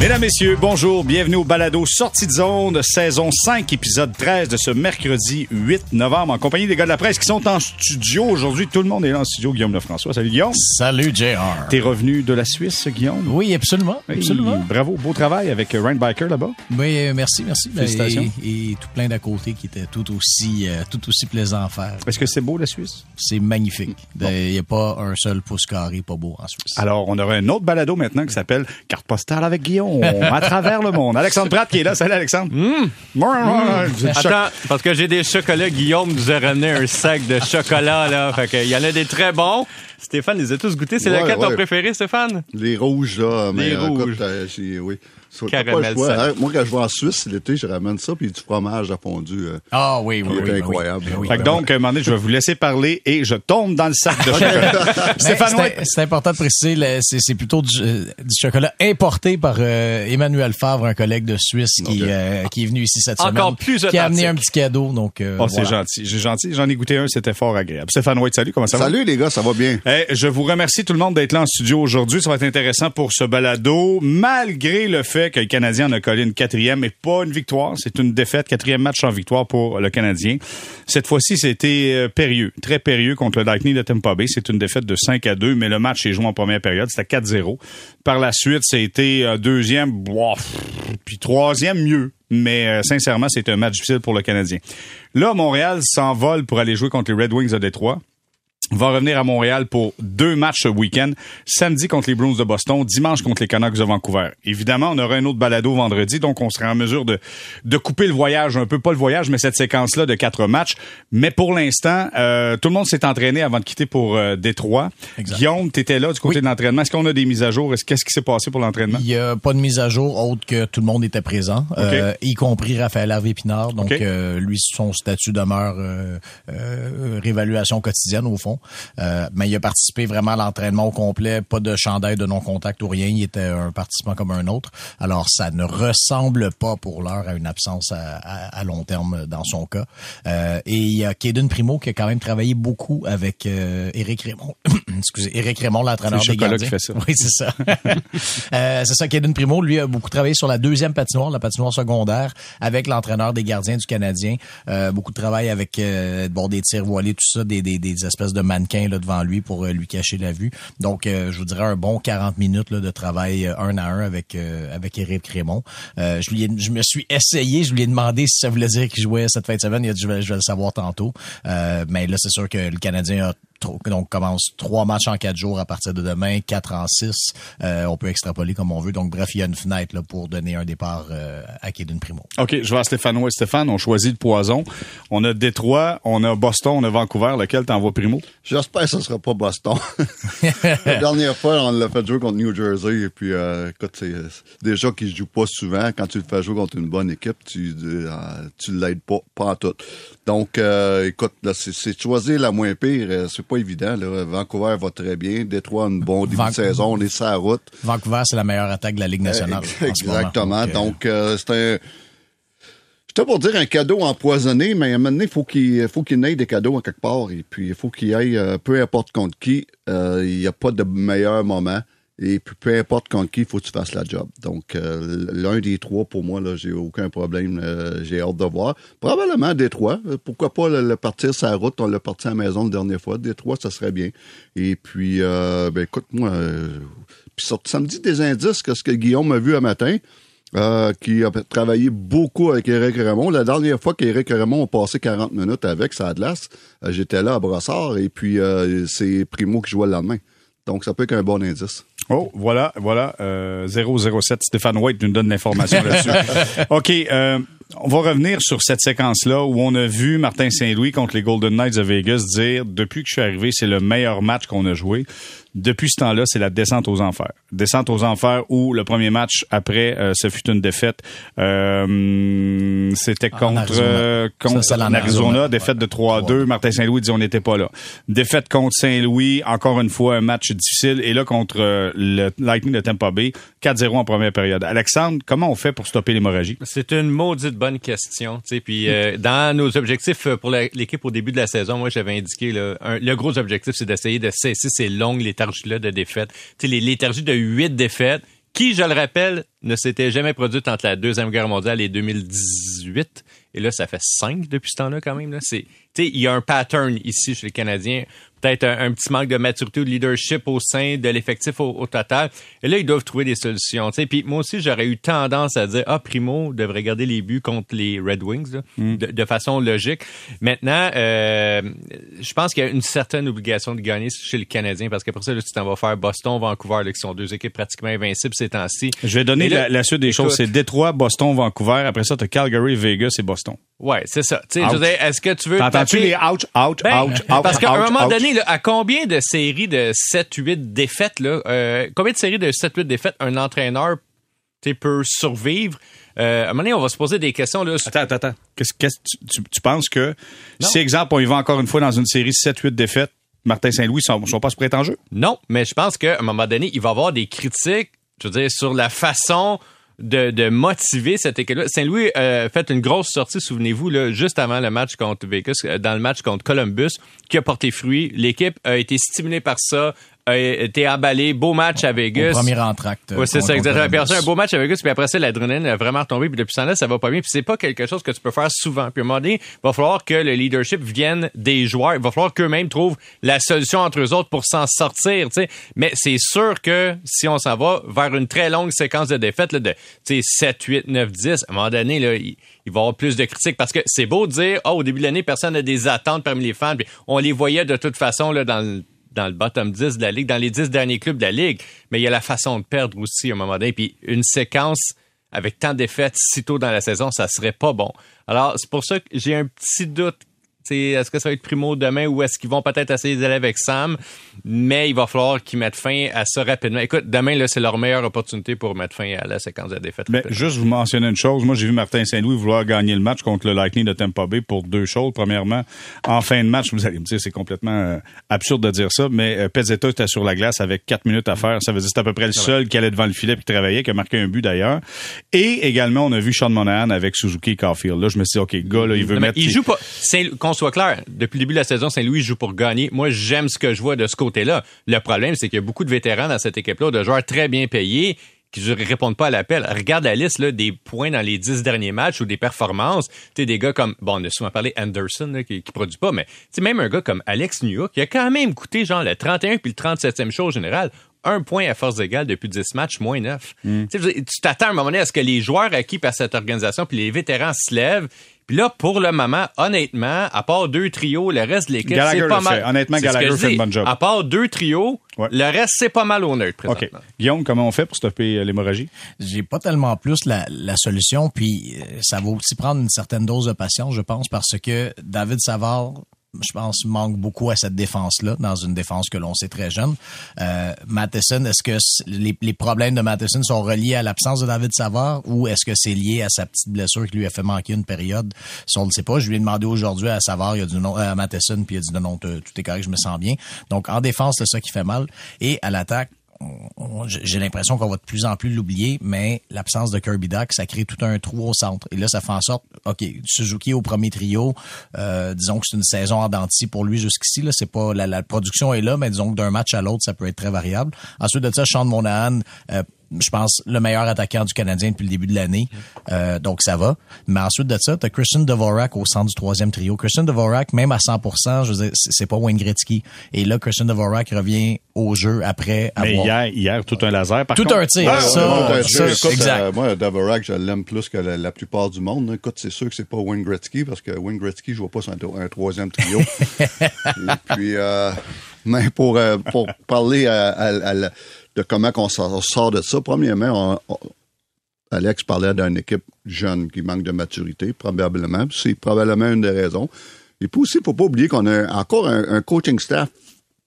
Mesdames, Messieurs, bonjour, bienvenue au balado Sortie de zone, saison 5, épisode 13 de ce mercredi 8 novembre, en compagnie des gars de la presse qui sont en studio aujourd'hui. Tout le monde est là en studio, Guillaume Lefrançois. Salut Guillaume. Salut JR. T'es revenu de la Suisse, Guillaume? Oui, absolument. absolument. Et bravo, beau travail avec Ryan Biker là-bas. Oui, euh, merci, merci. Félicitations. Et, et tout plein d'à côté qui était tout aussi, euh, tout aussi plaisant à faire. Est-ce que c'est beau la Suisse? C'est magnifique. Il n'y a pas un seul pouce carré pas beau en Suisse. Alors, on aura un autre balado maintenant qui s'appelle Carte postale avec Guillaume à travers le monde. Alexandre Pratt qui est là. Salut Alexandre. Choc- Attends, parce que j'ai des chocolats. Guillaume nous a ramené un sac de chocolat, là. Fait qu'il y en a des très bons. Stéphane les a tous goûtés. C'est Ouais, lequel ton préféré, Stéphane? Les rouges, là. Mais, Les euh, écoute, rouges. euh, j'ai- oui. So, Caramel choix, hein. Moi, quand je vais en Suisse l'été, je ramène ça, puis du fromage à fondu. euh. Ah oui, oui, Il oui. incroyable. oui, oui, Fait que oui, donc, à un moment donné, je vais vous laisser parler et je tombe dans le sac de chocolat. Ben, Stéphane c'est- White. C'est important de préciser, c'est plutôt du, euh, du chocolat importé par euh, Emmanuel Favre, un collègue de Suisse qui, euh, est venu ici cette Encore semaine. plus Qui a amené un petit cadeau. Donc, euh, Oh, c'est voilà. gentil. J'ai gentil. J'en ai goûté un, c'était fort agréable. Stéphane White, salut, comment ça va? Salut, les gars, ça va bien? Eh, je vous remercie tout le monde d'être là en studio aujourd'hui. Ça va être intéressant pour ce balado, malgré le fait que le Canadien en a collé une quatrième et pas une victoire. C'est une défaite, quatrième match en victoire pour le Canadien. Cette fois-ci, c'était euh, périlleux, très périlleux contre le Lightning de Tampa Bay. C'est une défaite de 5 à 2, mais le match est joué en première période. C'était 4-0. Par la suite, été euh, deuxième, bof, puis troisième mieux. Mais euh, sincèrement, c'est un match difficile pour le Canadien. Là, Montréal s'envole pour aller jouer contre les Red Wings de Détroit va revenir à Montréal pour deux matchs ce week-end. Samedi contre les Bruins de Boston, dimanche contre les Canucks de Vancouver. Évidemment, on aura un autre balado vendredi, donc on sera en mesure de, de couper le voyage un peu, pas le voyage, mais cette séquence-là de quatre matchs. Mais pour l'instant, euh, tout le monde s'est entraîné avant de quitter pour euh, Détroit. Exact. Guillaume, tu étais là du côté Oui. de l'entraînement. Est-ce qu'on a des mises à jour? Est-ce Qu'est-ce qui s'est passé pour l'entraînement? Il n'y a pas de mise à jour autre que tout le monde était présent, euh, y compris Raphaël Harvey-Pinard. Donc, euh, lui, son statut demeure euh, euh, réévaluation quotidienne, au fond. Euh, mais il a participé vraiment à l'entraînement au complet, pas de chandail de non-contact ou rien. Il était un participant comme un autre. Alors, ça ne ressemble pas pour l'heure à une absence à, long terme dans son cas. Euh, et il y a Kaden Primo qui a quand même travaillé beaucoup avec euh, Éric Raymond. Excusez, Éric Raymond, l'entraîneur des gardiens. qui fait ça. Oui, c'est ça. Euh, c'est ça, Kaden Primo, lui, a beaucoup travaillé sur la deuxième patinoire, la patinoire secondaire, avec l'entraîneur des gardiens du Canadien. Euh, beaucoup de travail avec euh, bon, des tirs voilés, tout ça, des, des, des espèces de mannequins là, devant lui pour euh, lui cacher la vue. Donc, euh, je vous dirais un bon 40 minutes là, de travail euh, un à un avec euh, avec Éric Raymond. Euh, je, lui ai- je me suis essayé, je lui ai demandé si ça voulait dire qu'il jouait cette fin de semaine. Il a dit, je vais, je vais le savoir tantôt. Euh, mais là, c'est sûr que le Canadien a donc commence trois matchs en quatre jours à partir de demain, quatre en six. Euh, on peut extrapoler comme on veut. Donc bref, il y a une fenêtre là, pour donner un départ euh, à Kaden Primo. OK, je vais à Stéphane White. Stéphane, on choisit le poison. On a Détroit, on a Boston, on a Vancouver. Lequel t'envoies primo? J'espère que ce sera pas Boston. La dernière fois, on l'a fait jouer contre New Jersey, et puis, euh, écoute, c'est c'est des gens qui se jouent pas souvent. Quand tu le fais jouer contre une bonne équipe, tu, euh, tu l'aides pas, pas en tout. Donc, euh, écoute, là, c'est- choisir la moins pire, c'est pas évident. Là. Vancouver va très bien. Détroit, un bon début Van- de saison. On est sur la route. Vancouver, c'est la meilleure attaque de la Ligue nationale. Ce. Exactement. Donc, euh, euh, c'est un. J'étais pour dire un cadeau empoisonné, mais à un moment donné, il faut qu'il faut qu'il ait des cadeaux en quelque part. Et puis, il faut qu'il aille, euh, peu importe contre qui, euh, il n'y a pas de meilleur moment. Et puis, peu importe contre qui, il faut que tu fasses la job. Donc, euh, l'un des trois, pour moi, là, j'ai aucun problème. euh, j'ai hâte de voir. Probablement Détroit. Euh, Pourquoi pas le, le partir la route? On l'a parti à la maison la dernière fois. Détroit, ça serait bien. Et puis, euh, ben, écoute, moi, euh, puis ça, me dit des indices que ce que Guillaume a vu un matin. euh, qui a travaillé beaucoup avec Éric Raymond. La dernière fois qu'Éric Raymond a passé 40 minutes avec sa glace, euh, j'étais là à Brossard et puis euh, c'est Primo qui jouait le lendemain. Donc, ça peut être un bon indice. Oh, voilà, voilà. Euh, 007, Stéphane White nous donne l'information là-dessus. OK, euh, on va revenir sur cette séquence-là où on a vu Martin Saint-Louis contre les Golden Knights de Vegas dire depuis que je suis arrivé, c'est le meilleur match qu'on a joué. Depuis ce temps-là, c'est la descente aux enfers. Descente aux enfers où le premier match après, euh, ce fut une défaite. Euh, C'était contre, Arizona. euh, contre Ça, Arizona, Arizona. défaite de Ouais. 3-2. Martin Saint-Louis dit on n'était pas là. Défaite contre Saint-Louis, encore une fois un match difficile. Et là contre euh, le Lightning de Tampa Bay, 4-0 en première période. Alexandre, comment on fait pour stopper l'hémorragie? C'est une maudite bonne question. tu sais. Puis euh, dans nos objectifs euh, pour l'équipe au début de la saison, moi j'avais indiqué là, un- le gros objectif, c'est d'essayer de cesser ces longues léthargies-là de défaites. Tu sais, les léthargies de huit défaites qui, je le rappelle, ne s'était jamais produite entre la Deuxième Guerre mondiale et 2018. Et là, ça fait cinq depuis ce temps-là quand même. Là. C'est, il y a un pattern ici chez les Canadiens peut-être un, petit manque de maturité ou de leadership au sein de l'effectif au, total. Et là, ils doivent trouver des solutions. Puis moi aussi, j'aurais eu tendance à dire, ah, Primo devrait garder les buts contre les Red Wings mm. de, façon logique. Maintenant, euh, je pense qu'il y a une certaine obligation de gagner chez le Canadien parce qu'après ça, là, tu t'en vas faire Boston, Vancouver, là, qui sont deux équipes pratiquement invincibles ces temps-ci. Je vais donner la, suite des choses. C'est Détroit, Boston, Vancouver. Après ça, tu as Calgary, Vegas et Boston. Ouais, c'est ça. Tu sais, est-ce que tu veux. T'entends-tu les ouch, ouch, ben, ouch, ouch, Parce qu'à un moment donné, à combien de séries de 7-8 défaites, là, euh, combien de séries de 7-8 défaites un entraîneur peut survivre? Euh, à un moment donné, on va se poser des questions. Là. Attends, attends, attends. Qu'est-ce, que tu, tu, penses que si, exemple, on y va encore une fois dans une série 7-8 défaites, Martin Saint-Louis ne sont, pas prêts en jeu? Non, mais je pense qu'à un moment donné, il va y avoir des critiques, je veux dire, sur la façon de, de motiver cette équipe-là. Saint-Louis a euh, fait une grosse sortie, souvenez-vous, là, juste avant le match contre Vegas, euh, dans le match contre Columbus, qui a porté fruit. L'équipe a été stimulée par ça, a été emballé. Beau match à Vegas. Au premier entracte. Oui, c'est ça, exactement. Puis un beau match à Vegas, puis après ça, l'adrénaline a vraiment retombé, puis depuis ce temps-là, ça va pas bien. Puis c'est pas quelque chose que tu peux faire souvent. Puis à un moment donné, il va falloir que le leadership vienne des joueurs. Il va falloir qu'eux-mêmes trouvent la solution entre eux autres pour s'en sortir, tu sais. Mais c'est sûr que si on s'en va vers une très longue séquence de défaites, là, de 7, 8, 9, 10, à un moment donné, là, il, va y avoir plus de critiques parce que c'est beau de dire, oh, au début de l'année, personne n'a des attentes parmi les fans, puis on les voyait de toute façon là, dans le dans le bottom 10 de la ligue, dans les 10 derniers clubs de la ligue, mais il y a la façon de perdre aussi à un moment donné. Puis une séquence avec tant d'effets si tôt dans la saison, ça serait pas bon. Alors, c'est pour ça que j'ai un petit doute est-ce que ça va être Primo demain ou est-ce qu'ils vont peut-être essayer d'aller avec Sam? Mais il va falloir qu'ils mettent fin à ça rapidement. Écoute, demain, là, c'est leur meilleure opportunité pour mettre fin à la séquence de défaite. Mais juste vous mentionner une chose. Moi, j'ai vu Martin Saint-Louis vouloir gagner le match contre le Lightning de Tampa Bay pour deux choses. Premièrement, en fin de match, vous allez me dire, c'est complètement euh, absurde de dire ça, mais euh, Pezzetta était sur la glace avec quatre minutes à faire. Ça veut dire que c'est à peu près le seul qui allait devant le filet et qui travaillait, qui a marqué un but d'ailleurs. Et également, on a vu Sean Monahan avec Suzuki Caulfield. Là, je me suis dit, OK, gars, là, il veut mettre... Il joue pas... Soit clair, depuis le début de la saison, Saint-Louis joue pour gagner. Moi, j'aime ce que je vois de ce côté-là. Le problème, c'est qu'il y a beaucoup de vétérans dans cette équipe-là, de joueurs très bien payés qui ne répondent pas à l'appel. Regarde la liste là, des points dans les dix derniers matchs ou des performances. Tu des gars comme, bon, on a souvent parlé Anderson qui, qui produit pas, mais même un gars comme Alex Newhook qui a quand même coûté genre le 31 puis le 37e show au général un point à force égale depuis 10 matchs, moins 9. Mm. Tu t'attends à un moment donné à ce que les joueurs acquis par cette organisation puis les vétérans se lèvent puis là, pour le moment, honnêtement, à part deux trios, le reste de l'équipe, c'est pas mal. Honnêtement, Gallagher fait une bonne job. À part deux trios, le reste, c'est pas mal au neutre OK. Guillaume, comment on fait pour stopper euh, l'hémorragie? J'ai pas tellement plus la, la solution, puis euh, ça va aussi prendre une certaine dose de patience, je pense, parce que David Savard je pense, manque beaucoup à cette défense-là, dans une défense que l'on sait très jeune. Euh, Matheson, est-ce que les, problèmes de Matheson sont reliés à l'absence de David Savard ou est-ce que c'est lié à sa petite blessure qui lui a fait manquer une période? Ça, on ne sait pas. Je lui ai demandé aujourd'hui à Savard, il a dit non, à Matheson, puis il a dit non, tout est correct, je me sens bien. Donc, en défense, c'est ça qui fait mal. Et à l'attaque, j'ai l'impression qu'on va de plus en plus l'oublier, mais l'absence de Kirby Duck, ça crée tout un trou au centre. Et là, ça fait en sorte, OK, Suzuki au premier trio, euh, disons que c'est une saison en denti pour lui jusqu'ici. Là, c'est pas la, production est là, mais disons que d'un match à l'autre, ça peut être très variable. Ensuite de ça, Sean Monahan, euh, je pense, le meilleur attaquant du Canadien depuis le début de l'année. Euh, donc, ça va. Mais ensuite de ça, t'as Christian Dvorak au centre du troisième trio. Christian Dvorak, même à 100%, je veux dire, c'est pas Wayne Gretzky. Et là, Christian Dvorak revient au jeu après avoir... Mais hier, hier, tout un laser, par Tout un tir, ça, ça, exact. Euh, moi, Dvorak, je l'aime plus que la, plupart du monde. Écoute, c'est sûr que c'est pas Wayne Gretzky, parce que Wayne Gretzky joue pas sur un, troisième trio. Et puis... Euh, mais pour, euh, pour parler à, à, à, de comment on sort de ça. Premièrement, Alex parlait d'une équipe jeune qui manque de maturité, probablement. C'est probablement une des raisons. Et puis aussi, il ne faut pas oublier qu'on a encore un, coaching staff,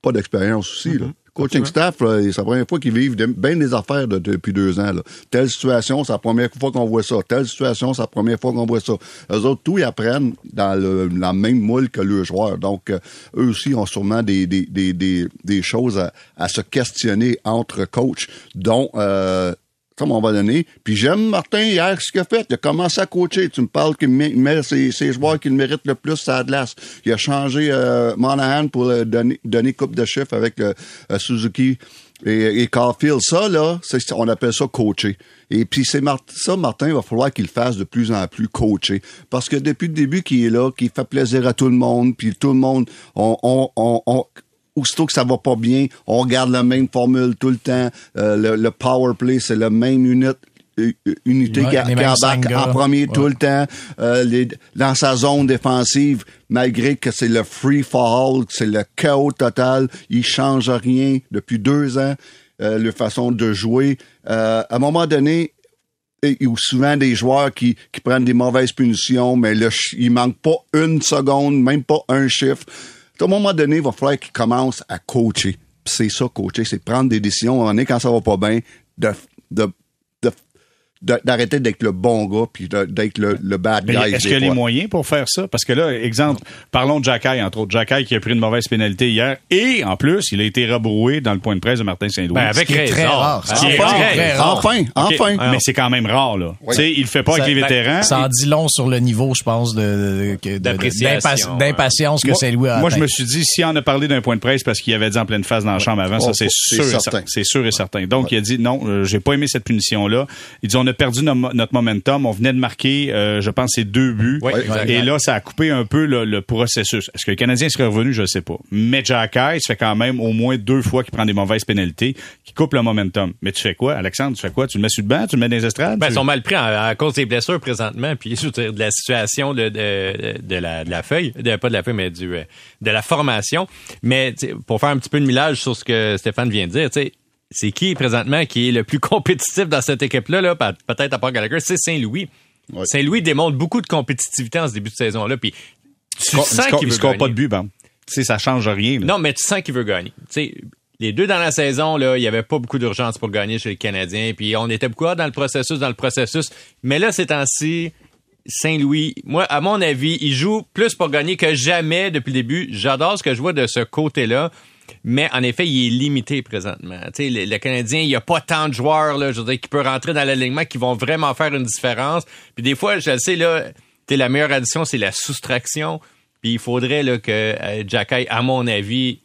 pas d'expérience aussi. Mm-hmm. Coaching staff, c'est la première fois qu'ils vivent bien des affaires depuis deux ans. Telle situation, c'est la première fois qu'on voit ça. Telle situation, c'est la première fois qu'on voit ça. Eux autres, tout, ils apprennent dans le, la même moule que le joueur. Donc, euh, eux aussi ont sûrement des, des, des, des, choses à, à, se questionner entre coachs, dont euh, à un moment donné. Puis j'aime Martin hier ce qu'il a fait. Il a commencé à coacher. Tu me parles qu'il met, ses, ses joueurs qu'il mérite le plus à la glace. Il a changé euh, Monahan pour le donner, donner coupe de chef avec euh, euh, Suzuki et, et. Ça, là, on appelle ça coacher. Et puis c'est ça, Martin, il va falloir qu'il fasse de plus en plus coacher. Parce que depuis le début qu'il est là, qu'il fait plaisir à tout le monde, puis tout le monde, on, on, on, on- aussitôt que ça va pas bien, on regarde la même formule tout le temps. Euh, le, le power play, c'est la même unit, euh, unité Ouais, qui, qui embarque en premier tout le temps. Euh, les- dans sa zone défensive, malgré que c'est le free fall, c'est le chaos total, il change rien depuis deux ans. Euh, façon de jouer. Euh, à un moment donné, il y a souvent des joueurs qui, qui prennent des mauvaises punitions, mais le, il manque pas une seconde, même pas un chiffre. À un moment donné, il va falloir qu'il commence à coacher. C'est ça, coacher, c'est prendre des décisions. À un quand ça va pas bien, de- de- d'arrêter d'être le bon gars puis d'être le, le bad Mais guy. Est-ce qu'il y a les moyens pour faire ça? Parce que là, exemple, parlons de Jacky, entre autres. Jacky qui a pris une mauvaise pénalité hier. Et, en plus, il a été rabroué dans le point de presse de Martin Saint-Louis. Ben, avec raison. très rare. Ce qui est ouais. rare, Ouais. très rare. Enfin, enfin. Mais c'est quand même rare, là. Tu sais, il le fait pas Ça- avec les ben, vétérans. Ça en dit long sur le niveau, je pense, de, d'impa- d'impatience que Saint-Louis a Moi, je me suis dit, s'il en a parlé d'un point de presse parce qu'il avait dit en pleine face dans la chambre avant, ça, Oh, c'est c'est sûr, et certain. C'est sûr et certain. Donc, il a dit, non, euh, j'ai pas aimé cette punition-là. Il dit, on a perdu no- notre momentum. On venait de marquer, euh, je pense, ces deux buts. Oui, et là, ça a coupé un peu le, le processus. Est-ce que le Canadien serait revenu? Je sais pas. Mais Jacky, ça fait quand même au moins deux fois qu'il prend des mauvaises pénalités, qui coupe le momentum. Mais tu fais quoi, Alexandre? Tu fais quoi? Tu le mets sur le banc? Tu le mets dans les estrades? Ben, Tu- ils sont mal pris à, à cause des blessures présentement, puis je veux dire, de la situation de, de, de la, de la feuille, de, pas de la feuille, mais du, euh, de la formation. Mais tu sais, pour faire un petit peu de millage sur ce que Stéphane vient de dire, tu sais, c'est qui présentement qui est le plus compétitif dans cette équipe-là, là, peut- peut-être à part Gallagher, c'est Saint-Louis. Ouais. Saint-Louis démontre beaucoup de compétitivité en ce début de saison-là, puis tu sens qu'il il veut score gagner. pas de but, ben. Tu sais, ça change rien. là. Non, mais tu sens qu'il veut gagner. Tu sais, les deux dans la saison, là, il y avait pas beaucoup d'urgence pour gagner chez les Canadiens. Puis on était beaucoup dans le processus, dans le processus. Mais là, ces temps-ci, Saint-Louis, moi, à mon avis, il joue plus pour gagner que jamais depuis le début. J'adore ce que je vois de ce côté-là. Mais en effet, il est limité présentement. Tu sais, le, le Canadien, il n'y a pas tant de joueurs, là, je veux dire, qui peuvent rentrer dans l'alignement, qui vont vraiment faire une différence. Puis des fois, je le sais, là, la meilleure addition, c'est la soustraction. Puis il faudrait là, que euh, Jacky, à mon avis,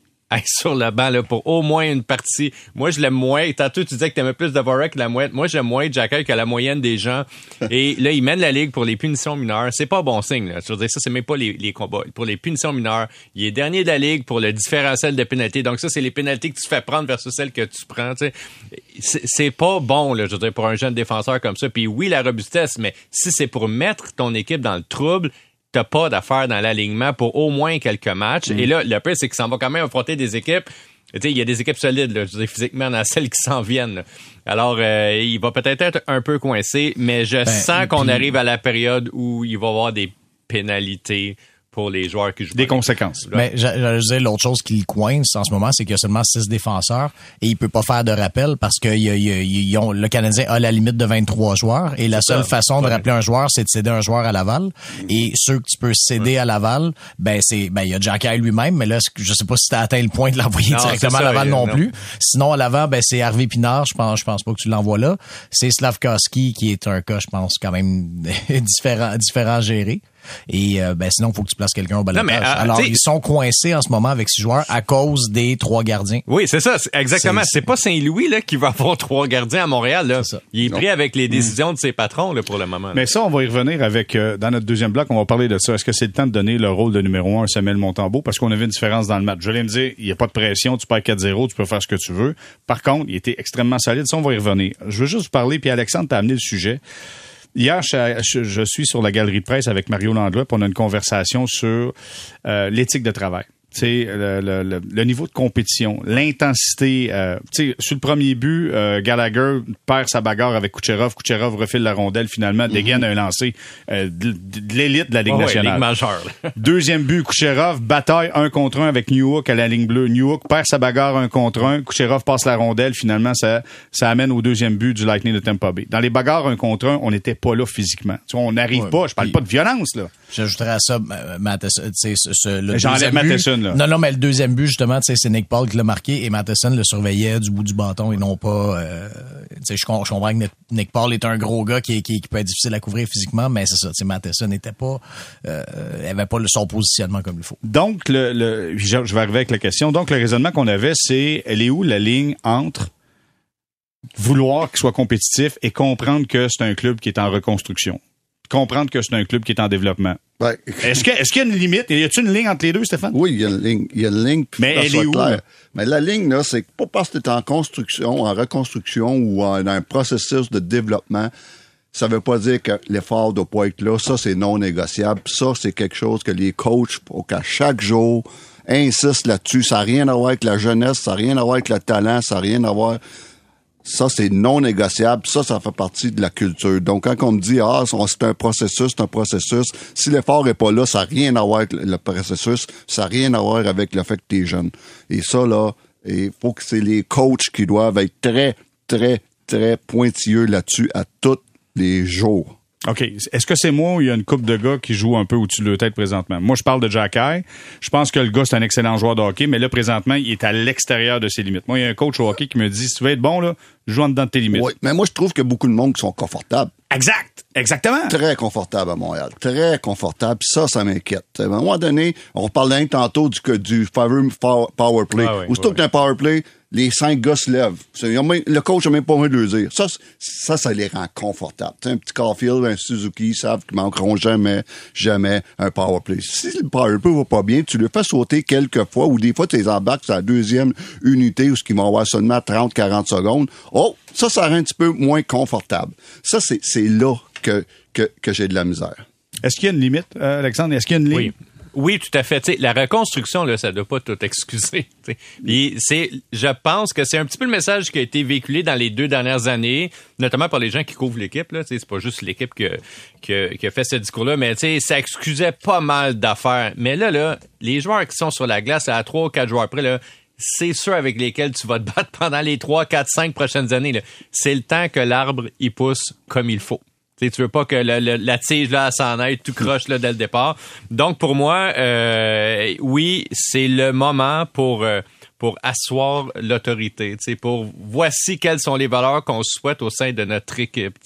sur le banc là, pour au moins une partie. Moi, je l'aime moins. Tantôt, tu disais que tu aimais plus Dvorak que la moyenne. Moi, j'aime moins Jacky que la moyenne des gens. Et là, il mène la ligue pour les punitions mineures. C'est pas bon signe. Là. Je veux dire, ça, c'est même pas les, les combats. Pour les punitions mineures, il est dernier de la ligue pour le différentiel de pénalités. Donc ça, c'est les pénalités que tu fais prendre versus celles que tu prends. c'est pas bon, là, je veux dire, pour un jeune défenseur comme ça. Puis oui, la robustesse, mais si c'est pour mettre ton équipe dans le trouble, t'as pas d'affaires dans l'alignement pour au moins quelques matchs. Et là, le pire, c'est qu'il s'en va quand même affronter des équipes. Tu sais, il y a des équipes solides, là, je dire, physiquement, dans celles qui s'en viennent. là. Alors, euh, il va peut-être être un peu coincé, mais je sens qu'on puis- arrive à la période où il va y avoir des pénalités pour les joueurs qui jouent. Des conséquences. Mais j'a- j'allais dire l'autre chose qui le coince en ce moment, c'est qu'il y a seulement six défenseurs et il peut pas faire de rappel parce que il y a- il y a- ils ont- le Canadien a la limite de 23 joueurs et la seule façon de rappeler un joueur, c'est de céder un joueur à Laval. Et ceux que tu peux céder à Laval, ben c'est ben il y a Jack lui-même, mais là je sais pas si tu as atteint le point de l'envoyer directement à Laval il- non, non. plus. Sinon à l'avant, ben c'est Harvey Pinard, je pense je pense pas que tu l'envoies là. C'est Slavkowski qui est un cas, je pense quand même différent différent géré. Et euh, ben sinon, il faut que tu places quelqu'un au balotage. mais, euh, Alors, ils sont coincés en ce moment avec six joueurs à cause des trois gardiens. Oui, c'est ça, c'est- exactement. C'est- C'est pas Saint-Louis là qui va avoir trois gardiens à Montréal. Là. Ça. Il est pris avec les décisions de ses patrons là, pour le moment. là. Mais ça, on va y revenir avec, euh, dans notre deuxième bloc, on va parler de ça. Est-ce que c'est le temps de donner le rôle de numéro un à Samuel Montembeau? Parce qu'on avait une différence dans le match. Je voulais me dire, il n'y a pas de pression, tu perds 4-0, tu peux faire ce que tu veux. Par contre, il était extrêmement solide. Ça, on va y revenir. Je veux juste vous parler, puis Alexandre t'a amené le sujet. Hier, je, suis sur la galerie de presse avec Mario Landry, puis on a une conversation sur euh, l'éthique de travail. Tu sais, le, le- le- le niveau de compétition, l'intensité. euh, tu sais, sur le premier but, euh, Gallagher perd sa bagarre avec Kucherov. Kucherov refile la rondelle finalement, dégaine un lancer euh, de, de l'élite de la Ligue ouais, nationale. Ligue majeure. là. Deuxième but, Kucherov, bataille un contre un avec Newhook à la ligne bleue. Newhook perd sa bagarre un contre un. Kucherov passe la rondelle. Finalement, ça, ça amène au deuxième but du Lightning de Tampa Bay. Dans les bagarres un contre un, on n'était pas là physiquement. Tu vois, on n'arrive Ouais, pas. Je parle pas de violence, là. J'ajouterais à ça, Matheson, J'enlève Matheson, là. Non, non, mais le deuxième but, justement, c'est Nick Paul qui l'a marqué et Matheson le surveillait du bout du bâton et non pas... Euh, je, com- je comprends que Nick- Paul est un gros gars qui, qui, qui peut être difficile à couvrir physiquement, mais c'est ça, Matheson n'était pas... Euh, avait pas le, son positionnement comme il faut. Donc, le, le, je je vais arriver avec la question. Donc, le raisonnement qu'on avait, c'est elle est où la ligne entre vouloir qu'il soit compétitif et comprendre que c'est un club qui est en reconstruction? Comprendre que c'est un club qui est en développement? Ouais. Est-ce que- qu'il y a une limite? Y a-t-il une ligne entre les deux, Stéphane? Oui, il y a une ligne. Il y a une ligne. puis Mais que elle est où, clair. Mais la ligne, là, c'est pas parce que tu es en construction, en reconstruction ou en, dans un processus de développement. Ça veut pas dire que l'effort doit pas être là. Ça, c'est non négociable. Ça, c'est quelque chose que les coachs, faut qu'à chaque jour, insistent là-dessus. Ça n'a rien à voir avec la jeunesse, ça n'a rien à voir avec le talent, ça n'a rien à voir. Ça, c'est non négociable. Ça, ça fait partie de la culture. Donc, quand on me dit, ah, c'est un processus, c'est un processus, si l'effort est pas là, ça n'a rien à voir avec le processus, ça n'a rien à voir avec le fait que tu es jeune. Et ça, là, il faut que c'est les coachs qui doivent être très, très, très pointilleux là-dessus à tous les jours. OK. Est-ce que c'est moi ou il y a une coupe de gars qui joue un peu au-dessus de leur tête présentement? Moi, je parle de Jack High. Je pense que le gars, c'est un excellent joueur de hockey, mais là, présentement, il est à l'extérieur de ses limites. Moi, il y a un coach au hockey qui me dit, si tu veux être bon, là, dedans de tes limites. Oui, mais moi, je trouve a beaucoup de monde qui sont confortables. Exact. Exactement. très confortable à Montréal. Très confortable. Ça, ça m'inquiète. À un moment donné, on parlait tantôt du, que- du fameux power play. Ah oui, Aussitôt oui. que t'as un power play, les cinq gars se lèvent. Le coach n'a même pas envie de le dire. Ça, ça, ça les rend confortables. T'sais, un petit Caulfield, un Suzuki, ils savent qu'ils manqueront jamais, jamais un power play. Si le power play va pas bien, tu le fais sauter quelques fois ou des fois, tu les embarques sur la deuxième unité où ce qu'ils vont avoir seulement 30, 40 secondes. Oh, ça, ça rend un petit peu moins confortable. Ça, c'est c'est là que, que, que j'ai de la misère. Est-ce qu'il y a une limite, euh, Alexandre? Est-ce qu'il y a une ligne? Oui. Oui, tout à fait. La reconstruction, là, ça ne doit pas tout excuser. c'est, je pense que c'est un petit peu le message qui a été véhiculé dans les deux dernières années, notamment par les gens qui couvrent l'équipe. Là, c'est pas juste l'équipe qui a fait ce discours-là, mais ça excusait pas mal d'affaires. Mais là, là, les joueurs qui sont sur la glace à trois ou quatre joueurs près, là, c'est ceux avec lesquels tu vas te battre pendant les trois, quatre, cinq prochaines années. C'est le temps que l'arbre y pousse comme il faut. Tu tu veux pas que la tige là s'en aille tout croche là dès le départ. Donc pour moi, euh, oui, c'est le moment pour euh, pour asseoir l'autorité. Pour voici quelles sont les valeurs qu'on souhaite au sein de notre équipe.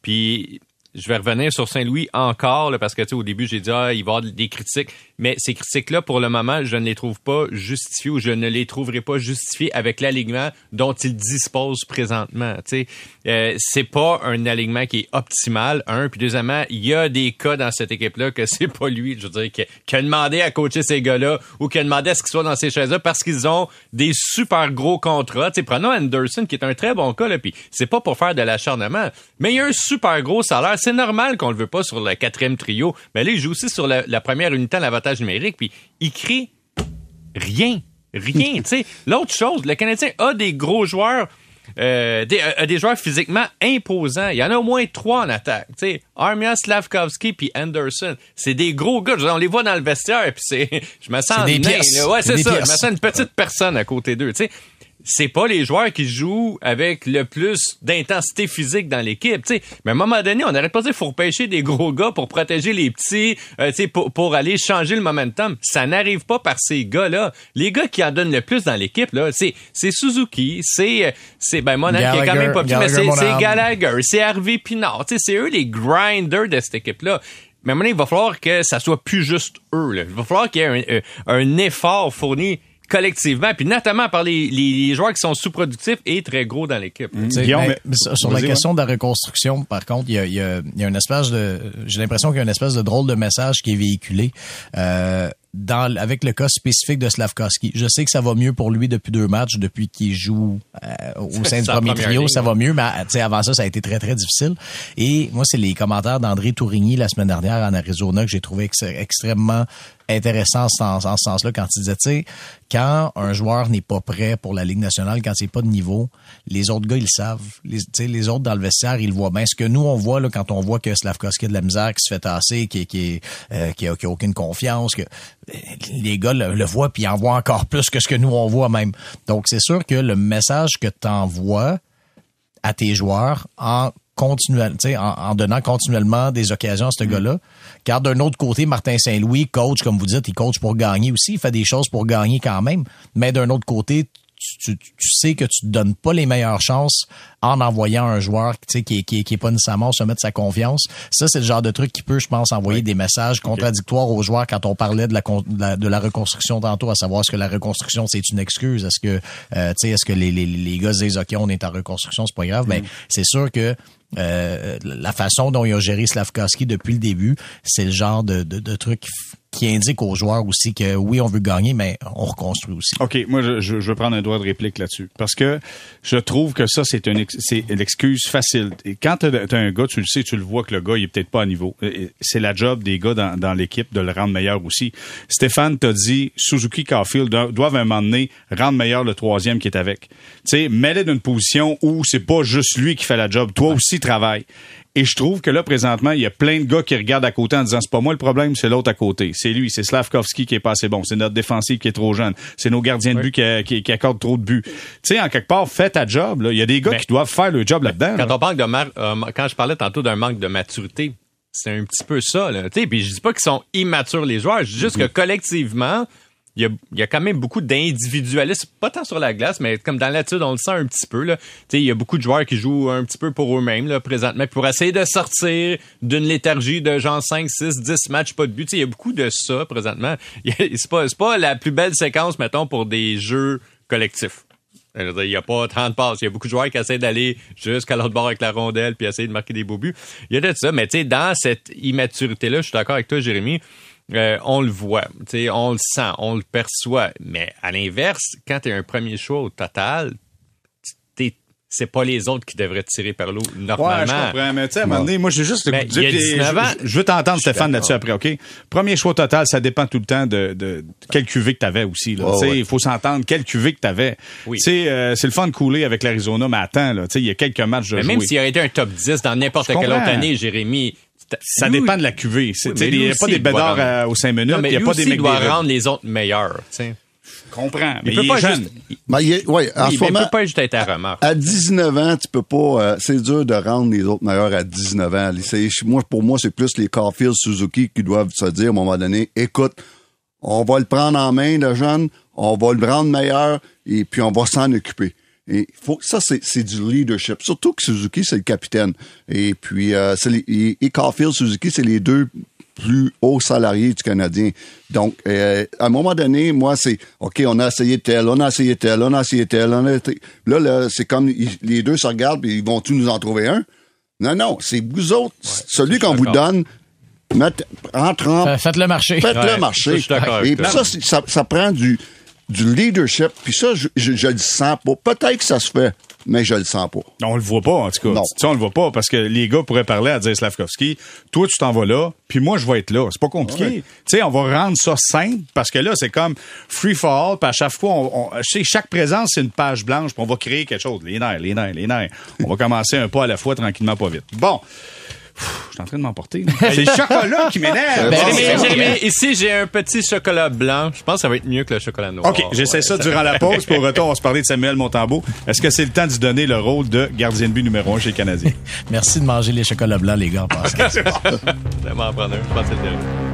Puis je vais revenir sur Saint-Louis encore là, parce que tu sais, au début j'ai dit ah il va y avoir des critiques, mais ces critiques là pour le moment je ne les trouve pas justifiées ou je ne les trouverai pas justifiées avec l'alignement dont il dispose présentement. Tu sais, euh, c'est pas un alignement qui est optimal. Un puis deuxièmement il y a des cas dans cette équipe là que c'est pas lui, je veux dire qui, a demandé à coacher ces gars là ou qui a demandé à ce qu'ils soient dans ces chaises là parce qu'ils ont des super gros contrats. Tu sais, prenons Anderson qui est un très bon cas là, puis c'est pas pour faire de l'acharnement, mais il a un super gros salaire. C'est normal qu'on le veut pas sur le quatrième trio, mais là il joue aussi sur la, la première unité à l'avantage numérique, puis il crée rien, rien. tu sais, l'autre chose, le Canadien a des gros joueurs. euh, des, a des joueurs physiquement imposants. Il y en a au moins trois en attaque. Sais, Armia, Slavkovski puis Anderson. C'est des gros gars. On les voit dans le vestiaire puis c'est, je me sens des nain, pièces. là. Ouais, C'est. Je me sens une petite personne à côté d'eux. Sais, c'est pas les joueurs qui jouent avec le plus d'intensité physique dans l'équipe, tu sais. Mais à un moment donné, on n'arrête pas de dire faut repêcher des gros gars pour protéger les petits, euh, tu sais, pour, pour aller changer le momentum. Ça n'arrive pas par ces gars-là. Les gars qui en donnent le plus dans l'équipe, là, c'est, c'est Suzuki, c'est, euh, c'est, ben, qui est quand même pas plus, mais c'est, c'est. Gallagher, c'est Harvey Pinard, tu sais, c'est eux les grinders de cette équipe-là. Mais à un moment donné, il va falloir que ça soit plus juste eux, là. Il va falloir qu'il y ait un, euh, un effort fourni collectivement, puis notamment par les, les, les joueurs qui sont sous-productifs et très gros dans l'équipe. Tu sais, Guillaume, mais- mais- mais sur la question de la reconstruction, par contre, il y a, il y a, il y a une espèce de, j'ai l'impression qu'il y a une espèce de drôle de message qui est véhiculé. Euh, dans, avec le cas spécifique de Slavkovski. Je sais que ça va mieux pour lui depuis deux matchs, depuis qu'il joue euh, au sein du premier trio, ligne, ça va mieux, mais tu sais, avant ça, ça a été très, très difficile. Et moi, c'est les commentaires d'André Tourigny la semaine dernière en Arizona que j'ai trouvé ex- extrêmement intéressant en ce sens- en ce sens-là quand il disait, tu sais, quand un joueur n'est pas prêt pour la Ligue nationale, quand il n'est pas de niveau, les autres gars, ils le savent. Les, les autres dans le vestiaire, ils le voient bien. Ce que nous, on voit là, quand on voit que Slavkovski a de la misère, qui se fait tasser, qui, qui, euh, qui, a, a aucune confiance, que euh, les gars le, voient puis en voient encore plus que ce que nous, on voit même. Donc, c'est sûr que le message que tu envoies à tes joueurs en continuellement, tu sais, en, en donnant continuellement des occasions à ce gars-là. Car d'un autre côté, Martin Saint-Louis, coach, comme vous dites, il coach pour gagner aussi, il fait des choses pour gagner quand même. Mais d'un autre côté, tu, tu, tu, sais que tu te donnes pas les meilleures chances en envoyant un joueur tu sais, qui, est, qui, qui est pas nécessairement au sommet de sa confiance. Ça, c'est le genre de truc qui peut, je pense, envoyer des messages contradictoires aux joueurs quand on parlait de la, de la, de la reconstruction tantôt, à savoir est-ce que la reconstruction, c'est une excuse? Est-ce que, euh, tu sais, est-ce que les, les, les gars disent, OK, on est en reconstruction, c'est pas grave? Mais c'est sûr que la façon dont il a géré Slavkovski depuis le début, c'est le genre de, de, de truc indique aux joueurs aussi que oui, on veut gagner, mais on reconstruit aussi. OK, moi, je, je veux prendre un droit de réplique là-dessus. Parce que je trouve que ça, c'est une c'est l'excuse facile. Et quand tu as, un gars, tu le sais, tu le vois que le gars, il est peut-être pas à niveau. C'est la job des gars dans, dans l'équipe de le rendre meilleur aussi. Stéphane t'a dit, Suzuki Carfield doivent à un moment donné rendre meilleur le troisième qui est avec. Tu sais, mets-le d'une position où c'est pas juste lui qui fait la job. Toi aussi, travaille. Et je trouve que là, présentement, il y a plein de gars qui regardent à côté en disant c'est pas moi le problème, c'est l'autre à côté. C'est lui, c'est Slavkovski qui est pas assez bon. C'est notre défensif qui est trop jeune. C'est nos gardiens de but qui, qui, qui, accordent trop de buts. Tu sais, en quelque part, fais ta job. Là. Il y a des gars qui doivent faire le job là-dedans. Quand là. on parle de mar- euh, quand je parlais tantôt d'un manque de maturité, c'est un petit peu ça. Là. Tu sais, Puis je dis pas qu'ils sont immatures les joueurs, je dis juste que collectivement, il y a, il y a quand même beaucoup d'individualisme, pas tant sur la glace, mais comme dans l'attitude, on le sent un petit peu. Là. Il y a beaucoup de joueurs qui jouent un petit peu pour eux-mêmes là, présentement, pour essayer de sortir d'une léthargie de genre 5, 6, 10 matchs, pas de but. Tu sais, Il y a beaucoup de ça présentement. C'est pas, pas la plus belle séquence, mettons, pour des jeux collectifs. Il n'y a pas 30 passes. Il y a beaucoup de joueurs qui essaient d'aller jusqu'à l'autre bord avec la rondelle puis essayer de marquer des beaux buts. Il y a de ça, mais dans cette immaturité-là, je suis d'accord avec toi, Jérémy, euh, on le voit, tu sais, on le sent, on le perçoit. Mais à l'inverse, quand tu es un premier choix au total, c'est pas les autres qui devraient te tirer par l'eau Ouais, normalement. je comprends. Mais tu sais, à un moment donné, moi, j'ai juste le Ben, goût de dire, il y a puis 19 ans. je, je veux t'entendre, Stéphane, là-dessus après, OK? Premier choix total, ça dépend tout le temps de, de, de quel QV que t'avais aussi, là. Tu sais, ouais. il faut s'entendre quel QV que t'avais. Oui. Tu sais, euh, c'est le fun de couler avec l'Arizona, mais attends, là. Tu sais, il y a quelques matchs de Mais même s'il aurait été un top 10 dans n'importe quelle autre année, Jérémy, Ça dépend de la QV. C'est- Oui, Il n'y a pas des bédards rendre- euh, aux cinq minutes, Non, mais il n'y a pas des mecs doit des- rendre les autres meilleurs. tu sais. Je comprends, mais Il peut il pas jeune. juste, il, Ben, il est- ouais, en oui, ce mais il moment, peut pas juste être à remarque. à 19 ans, tu peux pas. euh, c'est dur de rendre les autres meilleurs à 19 ans. Moi, pour moi, c'est plus les Carfield Suzuki qui doivent se dire à un moment donné, écoute, on va le prendre en main, le jeune, on va le rendre meilleur et puis on va s'en occuper. Et faut, ça, c'est, c'est du leadership. Surtout que Suzuki, c'est le capitaine. Et puis, euh, les, et, et Caulfield, Suzuki, c'est les deux plus hauts salariés du Canadien. Donc, euh, à un moment donné, moi, c'est, OK, on a essayé tel, on a essayé tel, on a essayé tel, on a été- Là, là, c'est comme, ils- les deux se regardent et ils vont tous nous en trouver un? Non, non, c'est vous autres. celui qu'on vous donne, mettez, rentre en Fa- Faites le marché. Faites-le Ouais, avec Et puis ça, ça prend du, du leadership. Puis ça, je, je, je le sens pas. Peut-être que ça se fait, mais je le sens pas. On le voit pas, en tout cas. Non. Sais, on le voit pas parce que les gars pourraient parler à dire Slavkovski, toi, tu t'en vas là, puis moi, je vais être là. C'est pas compliqué. Ouais. Tu sais, on va rendre ça simple parce que là, c'est comme free for all, puis à chaque fois, on, on- chaque présence, c'est une page blanche, puis on va créer quelque chose. Les nerfs, les nerfs, les nerfs. On va commencer un pas à la fois, tranquillement, pas vite. Bon. Je suis en train de m'emporter. C'est le chocolat qui m'énerve. Ben, Bon. Jérémy, Jérémy, ici, j'ai un petit chocolat blanc. Je pense que ça va être mieux que le chocolat noir. OK, j'essaie Ouais, ça durant la pause. Puis au retour, on va se parler de Samuel Montambeau. Est-ce que c'est le temps de lui donner le rôle de gardien de but numéro un chez les Canadiens? Merci de manger les chocolats blancs, les gars, en passant. Prendre un. Je pense que c'est le dernier.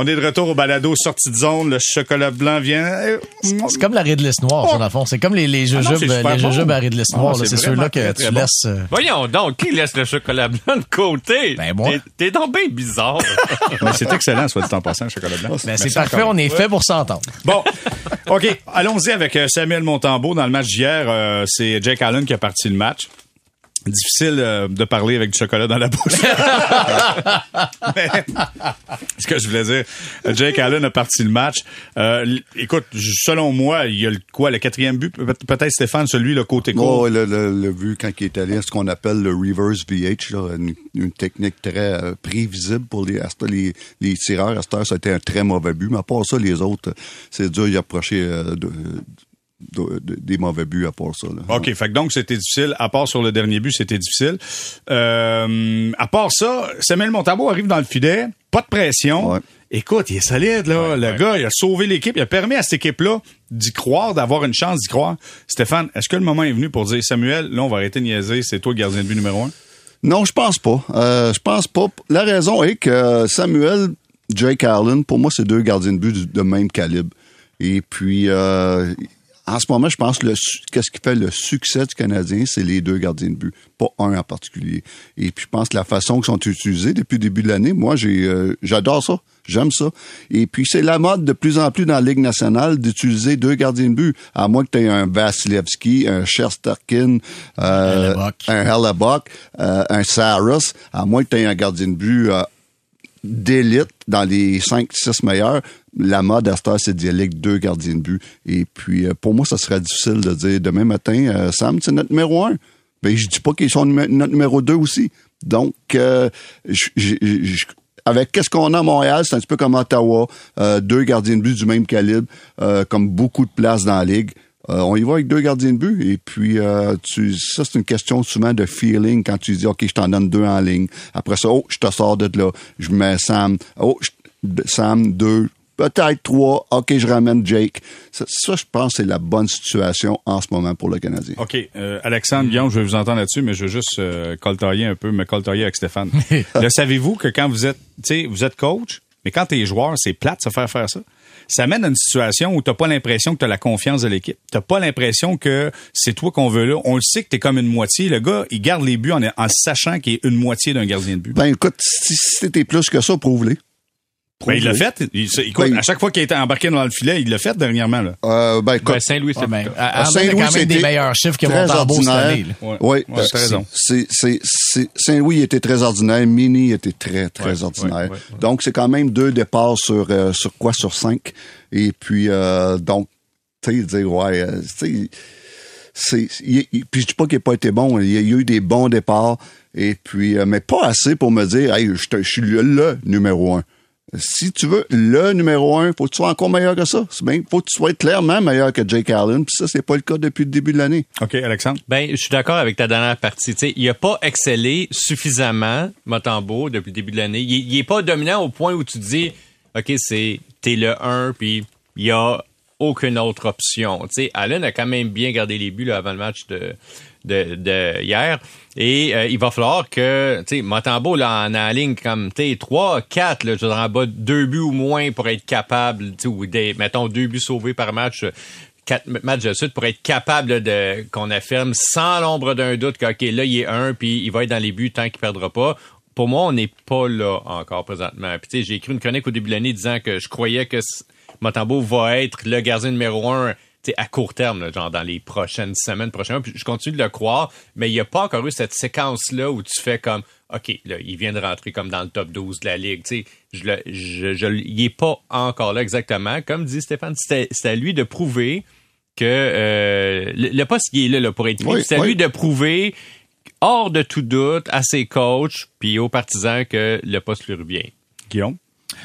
On est de retour au balado sortie de zone. Le chocolat blanc vient. euh, C'est comme la Ridley Noire, ça, dans le fond. C'est comme les, les Ah non, jujubes, les bon. jujubes à Ridley Ah, Noire. c'est ceux-là que très, tu bon. laisses. euh, Voyons donc, qui laisse le chocolat blanc de côté? Ben, moi. T'es- donc bien bizarre. Mais c'est excellent, soit dit en passant, le chocolat blanc. Ben, c'est parfait, on est fait pour s'entendre. Bon, OK. Allons-y avec euh, Samuel Montambeau. Dans le match d'hier, euh, c'est Jake Allen qui a parti le match. Difficile euh, de parler avec du chocolat dans la bouche. Mais, ce que je voulais dire, Jake Allen a parti le match. Euh, écoute, selon moi, il y a le, quoi, le quatrième but, Pe- peut-être Stéphane, celui le côté court. Oh, le, le, le vu quand il est allé, ce qu'on appelle le reverse VH, là, une, une technique très euh, prévisible pour les, les, les tireurs. À cette heure, ça a été un très mauvais but. Mais à part ça, les autres, c'est dur d'y approcher euh, de- de- de- des mauvais buts à part ça. Là. OK, fait que donc c'était difficile. À part sur le dernier but, c'était difficile. Euh, à part ça, Samuel Montambeau arrive dans le filet, pas de pression. Ouais. Écoute, il est solide, là. Ouais, le ouais. gars, il a sauvé l'équipe. Il a permis à cette équipe-là d'y croire, d'avoir une chance d'y croire. Stéphane, est-ce que le moment est venu pour dire, Samuel, là, on va arrêter de niaiser, c'est toi le gardien de but numéro un? Non, je pense pas. Euh, je pense pas. La raison est que Samuel, Jake Allen, pour moi, c'est deux gardiens de but de même calibre. Et puis, euh, en ce moment, je pense que qu'est-ce qui fait le succès du Canadien, c'est les deux gardiens de but, pas un en particulier. Et puis, je pense que la façon qu'ils sont utilisés depuis le début de l'année, moi, j'ai, euh, j'adore ça. J'aime ça. Et puis, c'est la mode de plus en plus dans la Ligue nationale d'utiliser deux gardiens de but. À moins que tu aies un Vasilevski, un Shesterkin, euh, un Hellebuck, euh, un Saros, à moins que tu aies un gardien de but euh, d'élite dans les 5-6 meilleurs. La mode à cette heure, c'est avec deux gardiens de but. Et puis, euh, pour moi, ça serait difficile de dire demain matin, euh, Sam, c'est notre numéro un. Ben, je dis pas qu'ils sont notre numéro deux aussi. Donc, euh, avec qu'est-ce qu'on a à Montréal, c'est un petit peu comme Ottawa, deux gardiens de but du même calibre, comme beaucoup de places dans la ligue. On y va avec deux gardiens de but et puis ça c'est une question souvent de feeling quand tu dis ok je t'en donne deux en ligne. Après ça oh je te sors de là, je mets Sam, oh Sam deux, peut-être trois, ok je ramène Jake. Ça, ça, je pense c'est la bonne situation en ce moment pour le Canadien. OK. euh, Alexandre, Guillaume, je vais vous entendre là-dessus, mais je veux juste euh, coltailler un peu, me coltailler avec Stéphane. le savez-vous que quand vous êtes, tu sais, vous êtes coach, mais quand t'es joueur, c'est plate de se faire faire ça? Ça mène à une situation où t'as pas l'impression que t'as la confiance de l'équipe. T'as pas l'impression que c'est toi qu'on veut là. On le sait que t'es comme une moitié. Le gars, il garde les buts en, en sachant qu'il est une moitié d'un gardien de but. Ben écoute, si, si t'es plus que ça, prouve-les. Ben, il l'a fait. Il, il- écoute, Ben, à chaque fois qu'il a été embarqué dans le filet, il l'a fait dernièrement. Là. Euh, ben Ouais, Saint-Louis, c'est Ouais, ben, à- à- Saint-Louis, quand même des meilleurs chiffres que très Montembeau cette ordinaire. année. là. Ouais, Oui, ouais, t'as raison. Saint-Louis était très ordinaire, Mini était très, très Ouais, ordinaire. ouais, ouais, ouais. Donc, c'est quand même deux départs sur, euh, sur quoi? Sur cinq. Et puis, euh, donc, tu sais, dire, ouais, euh, tu sais, c'est, puis je dis pas qu'il n'a pas été bon, il y a eu des bons départs, et puis, euh, mais pas assez pour me dire, hey, je, suis le numéro un. Si tu veux le numéro un, faut que tu sois encore meilleur que ça. Bien, faut que tu sois clairement meilleur que Jake Allen, puis ça, c'est pas le cas depuis le début de l'année. OK, Alexandre? Ben, je suis d'accord avec ta dernière partie. Tu sais, il a pas excellé suffisamment, Motambo, depuis le début de l'année. Il, il est pas dominant au point où tu dis, OK, c'est, t'es le 1, puis il y a aucune autre option. Tu sais, Allen a quand même bien gardé les buts, là, avant le match de, de, de hier. Et euh, il va falloir que, tu sais, Motambo, là, en, en ligne comme, tu sais, 3, 4, là, je dirais en bas de deux buts ou moins pour être capable, tu sais, ou des, mettons, deux buts sauvés par match, quatre matchs de suite pour être capable de qu'on affirme sans l'ombre d'un doute que OK, là, il est un, puis il va être dans les buts tant qu'il perdra pas. Pour moi, on n'est pas là encore présentement. Tu sais, j'ai écrit une chronique au début de l'année disant que je croyais que Motambo va être le gardien numéro un à court terme, là, genre dans les prochaines semaines, prochains mois. Puis je continue de le croire, mais il n'y a pas encore eu cette séquence-là où tu fais comme OK, là, il vient de rentrer comme dans le top 12 de la Ligue. Tu sais, je le, je, je, il est pas encore là exactement. Comme dit Stéphane, c'était à lui de prouver que euh, le, le poste qui est là, là pour être pris, Oui, c'est à oui. lui de prouver hors de tout doute à ses coachs puis aux partisans que le poste lui revient. Guillaume?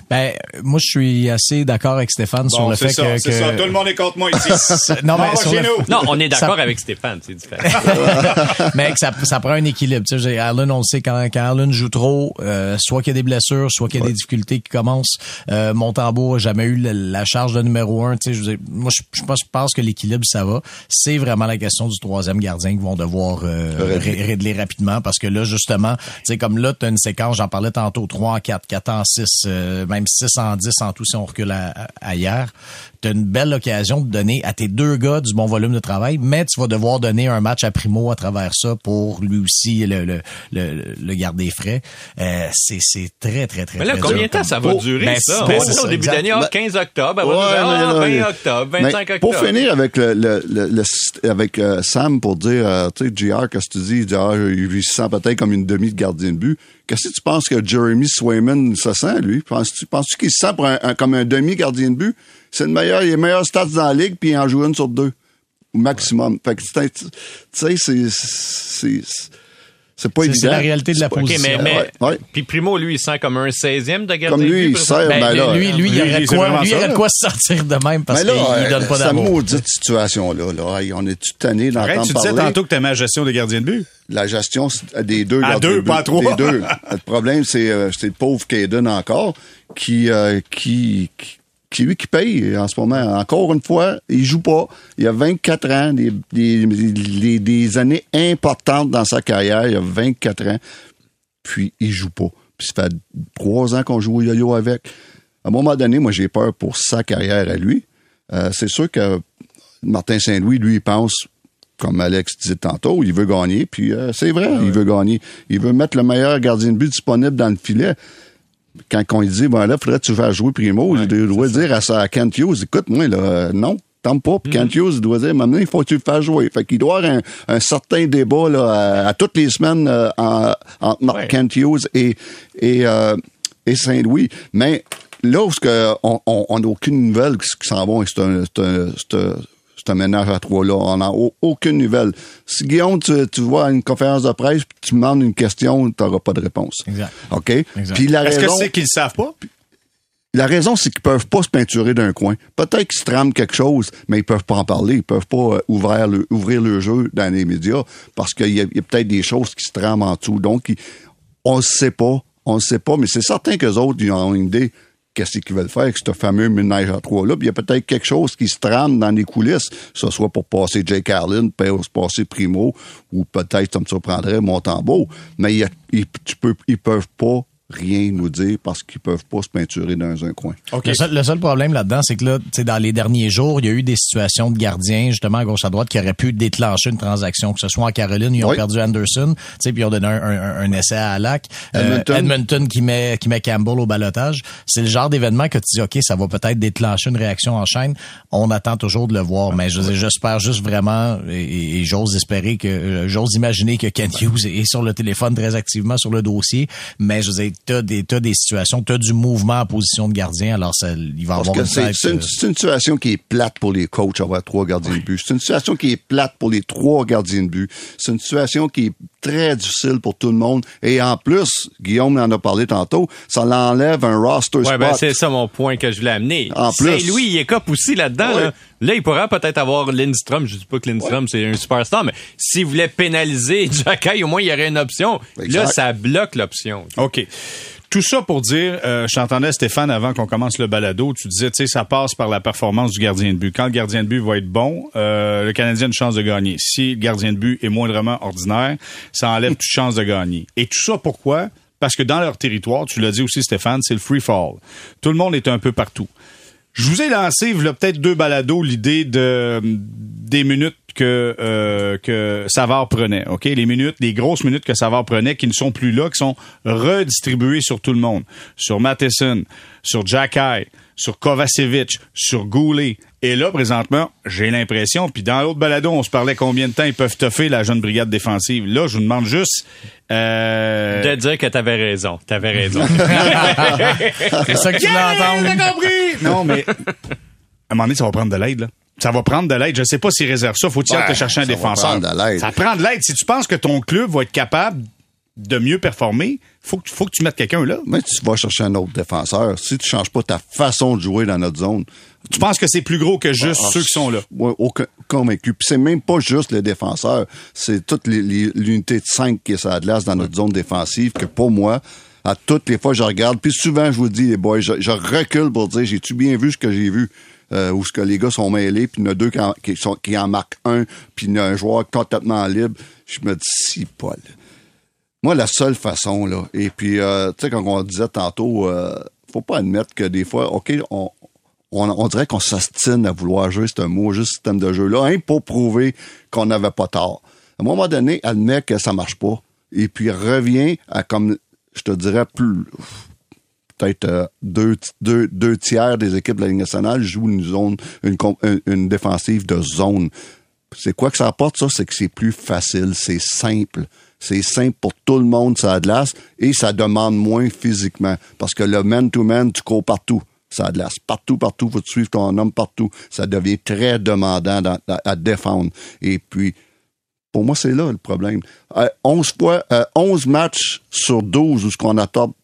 Ben, moi, je suis assez d'accord avec Stéphane sur le fait ça, que, c'est que- ça. Tout le monde est contre moi ici. Non, mais le- nous. Non, on est d'accord Ça- avec Stéphane, c'est différent. mais que ça, ça prend un équilibre. Tu sais, Allen, on le sait, quand, quand Allen joue trop, euh, soit qu'il y a des blessures, soit qu'il y a des difficultés qui commencent. Euh, Montembeau a jamais eu la, la charge de numéro un. Tu sais, je dire, moi, je, je pense, je pense que l'équilibre, ça va. C'est vraiment la question du troisième gardien qu'ils vont devoir euh, ré- régler rapidement parce que là, justement, tu sais, comme là, tu as une séquence, j'en parlais tantôt, 3 en 4, 4 en 6, euh, même 6 en 10 en tout si on recule à- à hier. Tu as une belle occasion de donner à tes deux gars du bon volume de travail, mais tu vas devoir donner un match à Primo à travers ça pour lui aussi le, le, le, le garder frais. Euh, c'est, c'est très, très, très, Mais là, très combien de temps comme- ça va Oh, durer, ben, ça? ben, On dit au ça, début d'année, ah, 15 octobre, elle va Ouais, nous dire, ah, mais là, 20 octobre, mais 25 octobre. Pour finir avec le, le, le, le- avec euh, Sam pour dire, euh, tu sais, JR, qu'est-ce que tu dis? Il dit, ah, il se sent peut-être comme une demi de gardien de but. Qu'est-ce que tu penses que Jeremy Swayman se sent, lui? Penses-tu penses qu'il se sent pour un, un- comme un demi gardien de but? C'est le meilleur, il est meilleur stats dans la ligue, puis il en joue une sur deux. Au maximum. Fait que, tu sais, c'est, c'est, c'est pas C'est- évident. c'est la réalité de la position. mais, mais Ouais, ouais. puis Primo, lui, il sent comme un 16e de gardien Comme de lui, but, il sert, exemple. ben là, lui, lui, il aurait quoi, lui, il ça, quoi se sentir de même parce Mais qu'il là, il donne pas euh, cette d'amour. maudite situation-là, là, on est-tu tanné Arrête, d'entendre tu disais parler? tantôt que t'aimais la gestion des gardiens de but. la gestion des deux À gardiens deux, de but. pas à trois. Des deux. Le problème, c'est euh, c'est le pauvre Caden encore. qui, euh, qui, qui c'est lui qui paye en ce moment. Encore une fois, il joue pas. Il a 24 ans, des, des, des, années importantes dans sa carrière. Il a 24 ans, puis il joue pas. Puis ça fait trois ans qu'on joue au yo-yo avec. À un moment donné, moi, j'ai peur pour sa carrière à lui. Euh, c'est sûr que Martin Saint-Louis, lui, il pense comme Alex disait tantôt, il veut gagner, puis euh, c'est vrai, il veut gagner. Il veut mettre le meilleur gardien de but disponible dans le filet. Quand on lui dit, bon là, faudrait que tu fasses jouer Primo, il doit dire à, ça, à Kent Hughes, écoute, moi, là, euh, non, tant pas. Puis Kent mm-hmm. Hughes doit dire, maintenant, il faut que tu le fasses jouer. Fait qu'il doit y avoir un, certain débat là, à, toutes les semaines euh, entre Kent Hughes et, et, et Saint-Louis. Mais là où on n'a aucune nouvelle qui s'en va, c'est un, un ménage à trois-là. On n'a aucune nouvelle. Si Guillaume, tu, vois une conférence de presse, puis tu demandes une question, tu n'auras pas de réponse. Exact. OK? Est-ce que c'est qu'ils ne savent pas? La raison, c'est qu'ils peuvent pas se peinturer d'un coin. Peut-être qu'ils se trament quelque chose, mais ils peuvent pas en parler. Ils peuvent pas euh, ouvrir le, ouvrir le jeu dans les médias parce qu'il y a, peut-être des choses qui se trament en dessous. Donc, on ne sait pas. On ne sait pas, mais c'est certain qu'eux autres, ils ont une idée qu'est-ce qu'ils veulent faire avec ce fameux ménage à trois-là? il y a peut-être quelque chose qui se trame dans les coulisses, que ce soit pour passer Jake Carlin, pour passer Primo, ou peut-être, ça me surprendrait, Montembeau. Mais ils, tu peux, ils peuvent pas rien nous dire parce qu'ils peuvent pas se peinturer dans un coin. Le, seul, problème là-dedans, c'est que là, dans les derniers jours, il y a eu des situations de gardiens, justement, à gauche à droite, qui auraient pu déclencher une transaction, que ce soit en Caroline, ils ont perdu Anderson, puis ils ont donné un, essai à Alak. Euh, Edmonton. qui met qui met Campbell au balotage. C'est le genre d'événement que tu dis, OK, ça va peut-être déclencher une réaction en chaîne. On attend toujours de le voir, mais j'espère juste vraiment, et, j'ose espérer que, j'ose imaginer que Ken Hughes est sur le téléphone très activement sur le dossier, mais je veux t'as des, as des situations, t'as du mouvement en position de gardien, alors ça, il va avoir une c'est, une, c'est une situation qui est plate pour les coachs avoir trois gardiens de but. C'est une situation qui est plate pour les trois gardiens de but. C'est une situation qui est très difficile pour tout le monde. Et en plus, Guillaume en a parlé tantôt, ça l'enlève un roster ouais, Ben c'est ça mon point que je voulais amener. En plus. Saint-Louis, il est cop aussi là-dedans. Là. là. il pourrait peut-être avoir Lindstrom. Je dis pas que Lindstrom, c'est un superstar, mais s'il voulait pénaliser Jacky, au moins, il y aurait une option. Là, ça bloque l'option. OK. Tout ça pour dire, euh, je t'entendais Stéphane avant qu'on commence le balado, tu disais, tu sais, ça passe par la performance du gardien de but. Quand le gardien de but va être bon, euh, le Canadien a une chance de gagner. Si le gardien de but est moindrement ordinaire, ça enlève toute chance de gagner. Et tout ça pourquoi? Parce que dans leur territoire, tu l'as dit aussi Stéphane, c'est le free fall. Tout le monde est un peu partout. Je vous ai lancé, peut-être deux balados, l'idée de des minutes que euh, que Savard prenait. Ok, les minutes, les grosses minutes que Savard prenait, qui ne sont plus là, qui sont redistribuées sur tout le monde, sur Matheson, sur Jack sur Kovacevic, sur Goulet. Et là, présentement, j'ai l'impression, puis dans l'autre balado, on se parlait combien de temps ils peuvent toffer la jeune brigade défensive. Là, je vous demande juste... Euh... De dire que t'avais raison. T'avais raison. C'est ça que tu voulais entendre. compris! Non, mais... À un moment donné, ça va prendre de l'aide, là. Ça va prendre de l'aide. Je sais pas s'il réserve ça. Faut-il te chercher un défenseur? Ça prend de l'aide. Si tu penses que ton club va être capable de mieux performer, faut que, faut que tu mettes quelqu'un là. Mais tu vas chercher un autre défenseur. Si tu changes pas ta façon de jouer dans notre zone. Tu penses que c'est plus gros que juste ah, ceux qui sont là? Oui, aucun, convaincu. Puis c'est même pas juste les défenseurs. C'est toute l'unité de 5 qui est sur la glace dans notre zone défensive que pour moi, à toutes les fois je regarde, puis souvent je vous dis, les boys, je, je recule pour dire, j'ai-tu bien vu ce que j'ai vu? euh, où ce que les gars sont mêlés, puis il y en a deux qui en, qui, sont, qui en marquent un, puis il y a un joueur complètement libre. Je me dis, si, Paul. Moi, la seule façon, là, et puis, euh, tu sais, quand on disait tantôt, euh, faut pas admettre que des fois, OK, on, on, dirait qu'on s'astine à vouloir jouer ce mot, juste système de jeu-là, hein, pour prouver qu'on n'avait pas tort. À un moment donné, admet que ça marche pas, et puis revient à comme, je te dirais, plus peut-être euh, deux, tiers des équipes de la Ligue nationale jouent une zone, une, défensive de zone. C'est quoi que ça apporte, ça? C'est que c'est plus facile, c'est simple. C'est simple pour tout le monde, ça a de et ça demande moins physiquement. Parce que le man-to-man, tu cours partout. Ça glace. Partout, partout, faut te suivre ton homme partout. Ça devient très demandant à, défendre. Et puis, pour moi, c'est là le problème. 11 euh, fois, 11 euh, matchs sur 12 où ce qu'on attend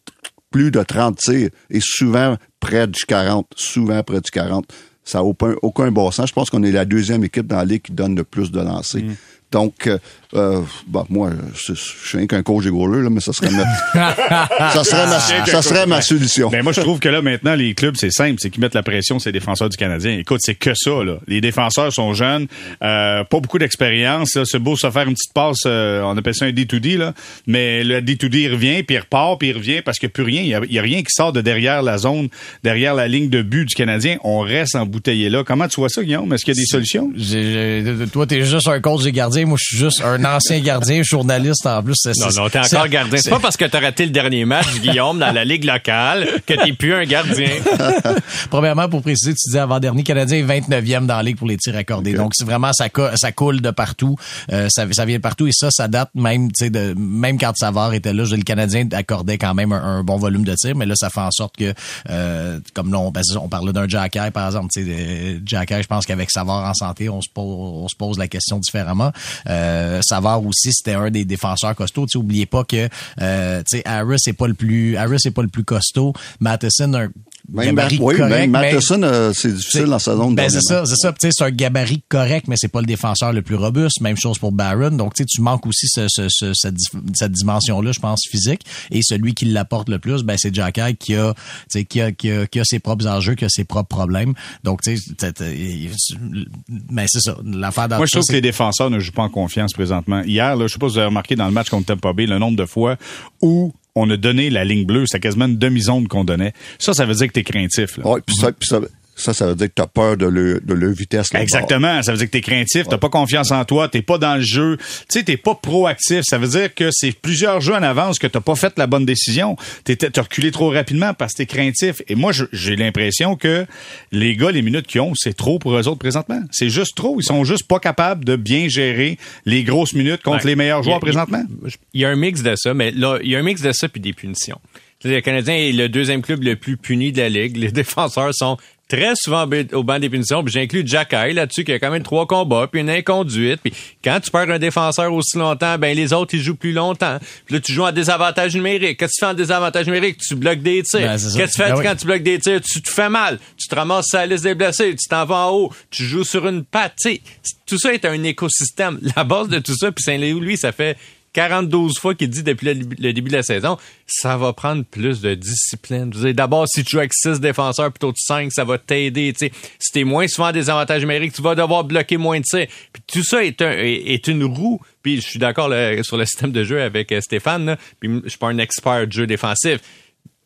plus de 30 tirs et souvent près du 40, souvent près du 40. Ça n'a aucun, aucun bon sens. Je pense qu'on est la deuxième équipe dans la ligue qui donne le plus de lancers. Mm. Donc, euh, euh, bah, moi, je je suis rien qu'un coach et goaler, là, mais ça serait ma, ça serait ma, ça serait ma solution. Ben moi, je trouve que là, maintenant, les clubs, c'est simple, c'est qu'ils mettent la pression sur les défenseurs du Canadien. Écoute, c'est que ça, là. Les défenseurs sont jeunes, euh, pas beaucoup d'expérience. là. C'est beau se faire une petite passe, euh, on appelle ça un D2D, là. Mais le D2D, il revient, puis il repart, puis il revient, parce qu'il n'y a plus rien. Il y a, rien qui sort de derrière la zone, derrière la ligne de but du Canadien. On reste embouteillé là. Comment tu vois ça, Guillaume? Est-ce qu'il y a des solutions? J'ai- j'ai- toi, t'es juste un coach des gardiens. Moi, je suis juste un ancien gardien, journaliste en plus. C'est- Non, non, t'es c'est- encore gardien. C'est pas parce que t'as raté le dernier match, Guillaume, dans la ligue locale, que t'es plus un gardien. Premièrement, pour préciser, tu disais avant-dernier, Canadien est 29e dans la ligue pour les tirs accordés. Donc, c'est vraiment, ça, co- ça coule de partout. Euh, ça, ça vient de partout. Et ça, ça date même, tu sais, de, même quand Savard était là, je- le Canadien accordait quand même un, un bon volume de tirs. Mais là, ça fait en sorte que, euh, comme là, on, ben, on parlait d'un Jack Eye, par exemple. Tu sais, euh, Jack Eye, je pense qu'avec Savard en santé, on se pose, on se pose la question différemment. Euh, Savard aussi, c'était un des défenseurs costauds. Tu sais, oubliez pas que, euh, tu sais, Harris c'est pas le plus, Harris c'est pas le plus costaud. Matheson, un Même, gabarit oui, correct, même Matheson, euh, c'est difficile dans sa zone. ben c'est ça, c'est ça. Tu sais, c'est un gabarit correct, mais c'est pas le défenseur le plus robuste. Même chose pour Barron. Donc, tu sais, tu manques aussi ce, ce- ce- cette, cette dimension-là, je pense, physique. Et celui qui l'apporte le plus, ben c'est Jack Eye qui a, tu sais, qui a, qui a, qui a ses propres enjeux, qui a ses propres problèmes. Donc, tu sais, mais c'est ça. L'affaire Moi, je trouve que les défenseurs ne jouent pas en confiance présentement. Hier, là, je sais pas si vous avez remarqué dans le match contre Tampa Bay le nombre de fois où on a donné la ligne bleue. C'était quasiment une demi-zone qu'on donnait. Ça, ça veut dire que t'es craintif. Là. Ouais, puis ça, ça, ça, ça veut dire que tu as peur de leur de leur vitesse. Exactement. Ça veut dire que t'es craintif, t'as pas confiance en toi, t'es pas dans le jeu. Tu sais, t'es pas proactif. Ça veut dire que c'est plusieurs jeux en avance que t'as pas fait la bonne décision. T'es- T'as reculé trop rapidement parce que t'es craintif. Et moi, j'ai l'impression que les gars, les minutes qu'ils ont, c'est trop pour eux autres présentement. C'est juste trop. Ils sont juste pas capables de bien gérer les grosses minutes contre les meilleurs joueurs Il y a- présentement. Il y a un mix de ça, mais là, il y a un mix de ça puis des punitions. Le Canadien est le deuxième club le plus puni de la ligue. Les défenseurs sont très souvent au banc des punitions. Puis j'inclus Jack Eye là-dessus qui a quand même trois combats puis une inconduite. Puis quand tu perds un défenseur aussi longtemps, ben les autres ils jouent plus longtemps. Puis là tu joues en désavantage numérique. Qu'est-ce que tu fais en désavantage numérique? Tu bloques des tirs. Ben. Qu'est-ce que tu fais Ben oui. quand tu bloques des tirs? Tu te fais mal. Tu te ramasses sur la liste des blessés. Tu t'en vas en haut. Tu joues sur une patte. Tu sais, tout ça est un écosystème. La base de tout ça, puis Saint-Léo, lui, ça fait 42 fois qu'il dit depuis le, début de la saison, ça va prendre plus de discipline. D'abord, si tu joues avec 6 défenseurs plutôt de 5, ça va t'aider. Si t'es moins souvent des avantages numériques, tu vas devoir bloquer moins de tirs. Puis tout ça est, un, est, est une roue. Puis je suis d'accord sur le système de jeu avec euh, Stéphane. Là. Puis je suis pas un expert de jeu défensif.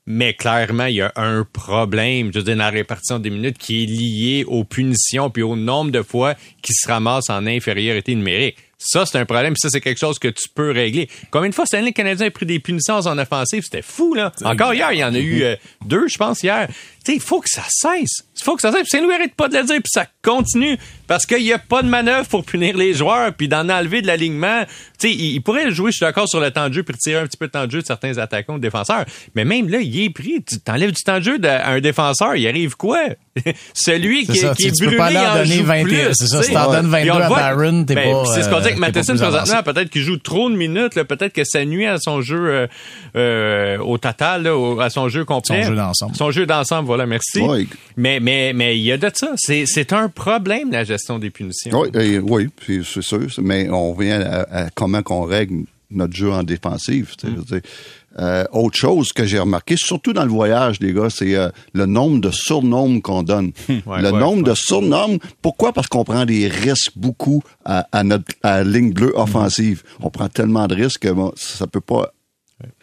Mais clairement, il y a un problème, je veux dans la répartition des minutes qui est lié aux punitions puis au nombre de fois qui se ramassent en infériorité numérique. Ça, c'est un problème. puis Ça, c'est quelque chose que tu peux régler. Combien de fois Stanley Canadien a pris des punitions en offensive? C'était fou, là. Encore hier, il y en a eu euh, deux, je pense, hier. Il faut que ça cesse. Il faut que ça cesse. Puis Saint-Louis arrête pas de le dire, puis ça continue. Parce qu'il n'y a pas de manœuvre pour punir les joueurs, puis d'en enlever de l'alignement. Tu sais, il, il pourrait jouer, je suis d'accord, sur le temps de jeu, puis retirer un petit peu de temps de jeu de certains attaquants ou défenseurs. Mais même là, il est pris. Tu t'enlèves du temps de jeu à un défenseur, il arrive quoi? Celui qui, C'est ça, est- qui est tu peux brûlé, pas en donner joue 20 plus, c'est ça, si t'en donnes Puis 22 on le à Barron, t'es Ben, pas, C'est ce qu'on dit euh, pas Matheson présentement. Peut-être qu'il joue trop de minutes. Peut-être que ça nuit à son jeu euh, euh, au total, là, au- à son jeu complet. Son jeu d'ensemble. Son jeu d'ensemble, voilà, merci. Mais mais mais il y a de ça. C'est c'est un problème la gestion des punitions. Oui, et- oui, c'est sûr. Mais on vient à, à comment qu'on règle notre jeu en défensive. Euh, autre chose que j'ai remarqué, surtout dans le voyage, les gars, c'est euh, le nombre de surnoms qu'on donne. Ouais, le ouais, nombre ouais. de surnoms. Pourquoi? Parce qu'on prend des risques beaucoup à, à notre à ligne bleue offensive. On prend tellement de risques que bon, ça peut pas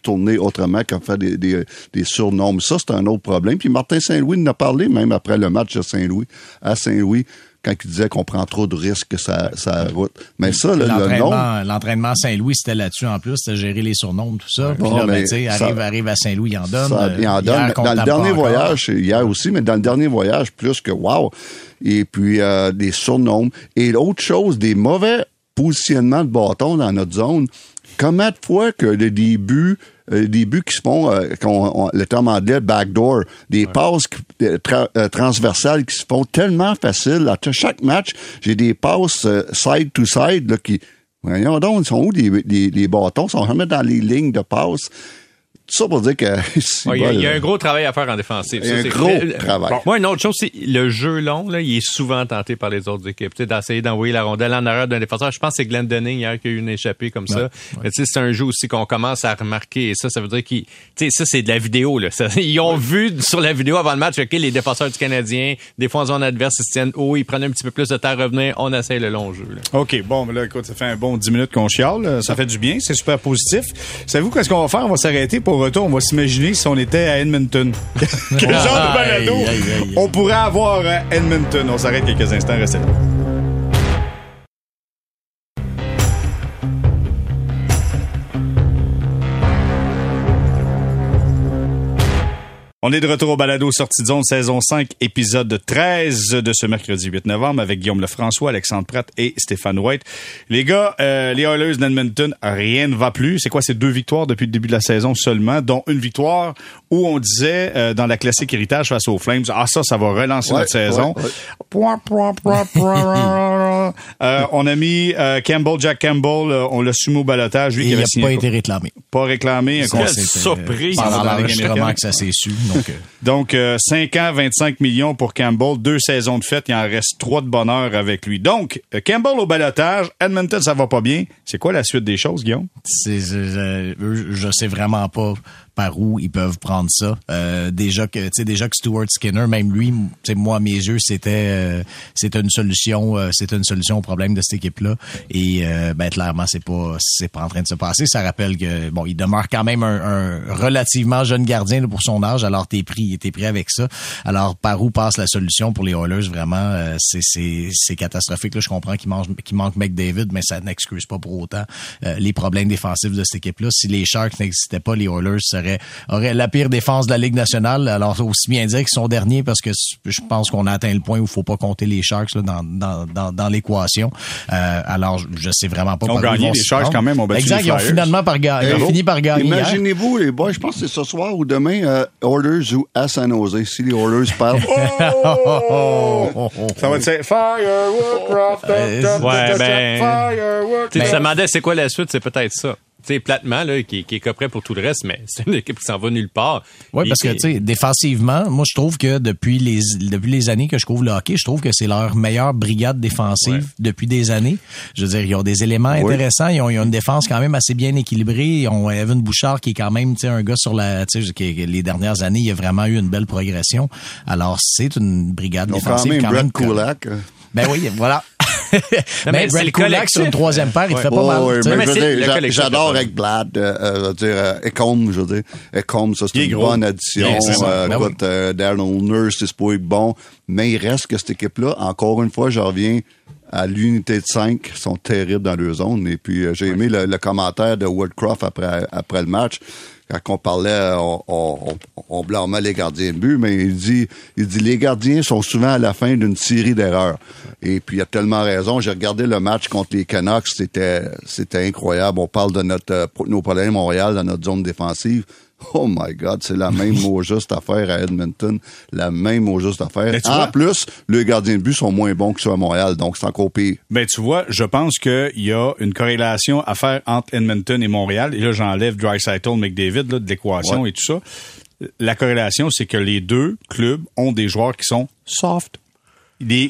tourner autrement qu'à faire des, des, des surnoms. Ça, c'est un autre problème. Puis Martin Saint-Louis en a parlé même après le match de Saint-Louis, à Saint-Louis, quand il disait qu'on prend trop de risques sur sa route. Mais ça, le, le nom... L'entraînement, Saint-Louis, c'était là-dessus en plus, c'était gérer les surnoms, tout ça. Puis Bon, là, ben, ça- arrive, arrive à Saint-Louis, il en donne. Ça, Euh, il en donne. hier Dans le dernier voyage, hier aussi, mais dans le dernier voyage, plus que wow. Et puis, euh, des surnoms. Et l'autre chose, des mauvais positionnements de bâton dans notre zone. Combien de fois que le début, euh, des buts qui se font, euh, qu'on- on- le terme anglais, backdoor, des passes euh, tra- euh, transversales qui se font tellement faciles. À chaque match, j'ai des passes side to side là, qui, voyons donc, ils sont où les, les, les bâtons? Ils sont jamais dans les lignes de passe ça pour dire que... Il y, a- il y a un gros travail à faire en défensive. Il y a Ça, un gros le- travail. Moi, une autre chose, c'est le jeu long, là, il est souvent tenté par les autres équipes. Tu sais, d'essayer d'envoyer la rondelle en arrière d'un défenseur. Je pense que c'est Glenn Dunning hier qui a eu une échappée comme ça. Mais tu sais, c'est un jeu aussi qu'on commence à remarquer. Et ça, ça veut dire qu'ils, tu sais, ça, c'est de la vidéo, là. Ça- ils ont vu sur la vidéo avant le match, OK, les défenseurs du Canadien, des fois en zone adverse, ils se tiennent haut, ils prennent un petit peu plus de temps à revenir, on essaye le long jeu, là. OK, bon, mais là, écoute, ça fait un bon 10 minutes qu'on chiale. Ça fait du bien, c'est super positif. Savez-vous qu'est-ce qu'on va faire? On va s'arrêter pour retour. On va s'imaginer si on était à Edmonton. Quel genre de balado on pourrait avoir à Edmonton? On s'arrête quelques instants, restez là. On est de retour au balado sortie de zone saison 5 épisode 13 de ce mercredi 8 novembre avec Guillaume Lefrançois, Alexandre Pratt et Stéphane White. Les gars, euh, les Oilers d'Edmonton, rien ne va plus. C'est quoi ces deux victoires depuis le début de la saison seulement, dont une victoire où on disait euh, dans la classique héritage face aux Flames, ah ça, ça va relancer Ouais, notre saison. ouais, ouais. Point, point, point, point. Euh, on a mis euh, Campbell, Jack Campbell, euh, on l'a soumis au balotage. Lui Et qui il n'a pas été réclamé. pas réclamé. un Quelle c'était, surprise. Pendant l'enregistrement que ça s'est su. Donc, euh, Donc, euh, 5 ans, 25 millions pour Campbell, deux saisons de fête, il en reste trois de bonheur avec lui. Donc, euh, Campbell au balotage, Edmonton, ça va pas bien. C'est quoi la suite des choses, Guillaume? c'est, euh, je sais vraiment pas par où ils peuvent prendre ça. Euh, déjà que, tu sais, déjà que Stuart Skinner, même lui, tu sais, moi à mes yeux, c'était, euh, une solution, euh, une solution au problème de cette équipe-là. Et euh, ben clairement, c'est pas, c'est pas en train de se passer. Ça rappelle que bon, il demeure quand même un, relativement jeune gardien pour son âge. Alors t'es pris, t'es pris avec ça. Alors par où passe la solution pour les Oilers? Vraiment, euh, c'est, c'est, catastrophique. Là, je comprends qu'il mange, qu'il manque McDavid, mais ça n'excuse pas pour autant les problèmes défensifs de cette équipe-là. Si les Sharks n'existaient pas, les Oilers auraient la pire défense de la Ligue nationale. Alors aussi bien dire qu'ils sont derniers parce que je pense qu'on a atteint le point où il faut pas compter les Sharks là, dans, dans, dans, dans l'équation. Euh, alors je, sais vraiment pas. Ils ont par gagné, vont les Sharks, quand même, battu Exact, les ils ont finalement par ga- ils ont fini par gagner. hier. Imaginez-vous, les boys, je pense que c'est ce soir ou demain, euh, Oilers ou à San Jose. Si les Oilers parlent. Oh, oh, oh. Ça va être Firework, Euh, ben- Firework. Tu Ben- te demandais c'est quoi la suite, c'est peut-être ça. Tu sais, platement, là, qui, qui est coprêt pour tout le reste, mais c'est une équipe qui s'en va nulle part. Oui, parce que, tu sais, défensivement, moi, je trouve que depuis les, depuis les années que je couvre le hockey, je trouve que c'est leur meilleure brigade défensive Ouais. depuis des années. Je veux dire, ils ont des éléments intéressants. Ils ont, ils ont une défense quand même assez bien équilibrée. Ils ont Evan Bouchard qui est quand même, tu sais, un gars sur la, tu sais, les dernières années, il a vraiment eu une belle progression. Alors, c'est une brigade Ils ont quand défensive même quand Brett même. Kulak. euh. Ben oui, voilà. Mais mais c'est Brett le Kulak sur une troisième paire, il te fait pas mal. J'adore avec Blad, euh, euh, je veux dire, euh, Ecom, je veux dire. Ecom, ça, c'est une gros. bonne addition. Euh, Ben oui. écoute, euh, Darnell Nurse, c'est pas bon. Mais il reste que cette équipe-là, encore une fois, je reviens à l'unité de 5, sont terribles dans leur zone. Et puis, euh, j'ai aimé le, le commentaire de Woodcroft après, après le match. Quand on parlait, on, on, blâmait les gardiens de but, mais il dit, il dit, les gardiens sont souvent à la fin d'une série d'erreurs. Et puis, il a tellement raison. J'ai regardé le match contre les Canucks, c'était, c'était incroyable. On parle de notre, euh, nos problèmes Montréal dans notre zone défensive. Oh my God, c'est la même mot juste affaire à Edmonton. La même mot juste affaire. En vois- plus, les gardiens de but sont moins bons que ceux à Montréal, donc c'est encore pire. Ben, tu vois, je pense qu'il y a une corrélation à faire entre Edmonton et Montréal. Et là, j'enlève Dreisaitl, McDavid là, de l'équation Ouais. et tout ça. La corrélation, c'est que les deux clubs ont des joueurs qui sont soft.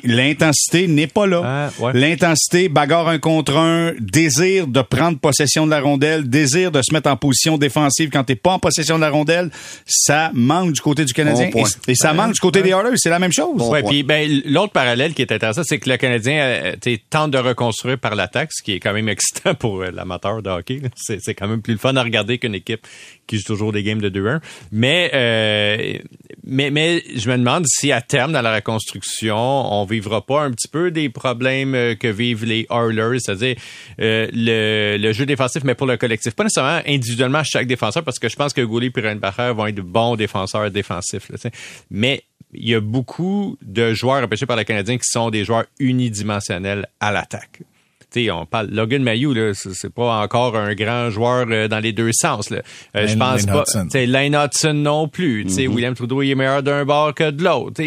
L'intensité n'est pas là. Ah, ouais. L'intensité, bagarre un contre un, désir de prendre possession de la rondelle, désir de se mettre en position défensive quand t'es pas en possession de la rondelle, ça manque du côté du Canadien. Bon et, et ça manque du côté des Oilers, c'est la même chose. Bon Ouais, puis ben l'autre parallèle qui est intéressant, c'est que le Canadien euh, tu sais, tente de reconstruire par l'attaque, ce qui est quand même excitant pour euh, l'amateur de hockey. c'est quand même plus le fun à regarder qu'une équipe qui joue toujours des games de 2-1. Mais euh, mais mais je me demande si à terme dans la reconstruction, on vivra pas un petit peu des problèmes euh, que vivent les Oilers, c'est-à-dire euh, le, le jeu défensif, mais pour le collectif, pas nécessairement individuellement chaque défenseur, parce que je pense que Goulet et Reinbacher vont être de bons défenseurs défensifs. là, mais il y a beaucoup de joueurs repêchés par le Canadien qui sont des joueurs unidimensionnels à l'attaque. Sais, on parle Logan Mayou là, c'est c'est pas encore un grand joueur euh, dans les deux sens là. Euh, je pense Lane pas. Sais, Lane Hudson non plus. Sais, William Trudeau il est meilleur d'un bord que de l'autre.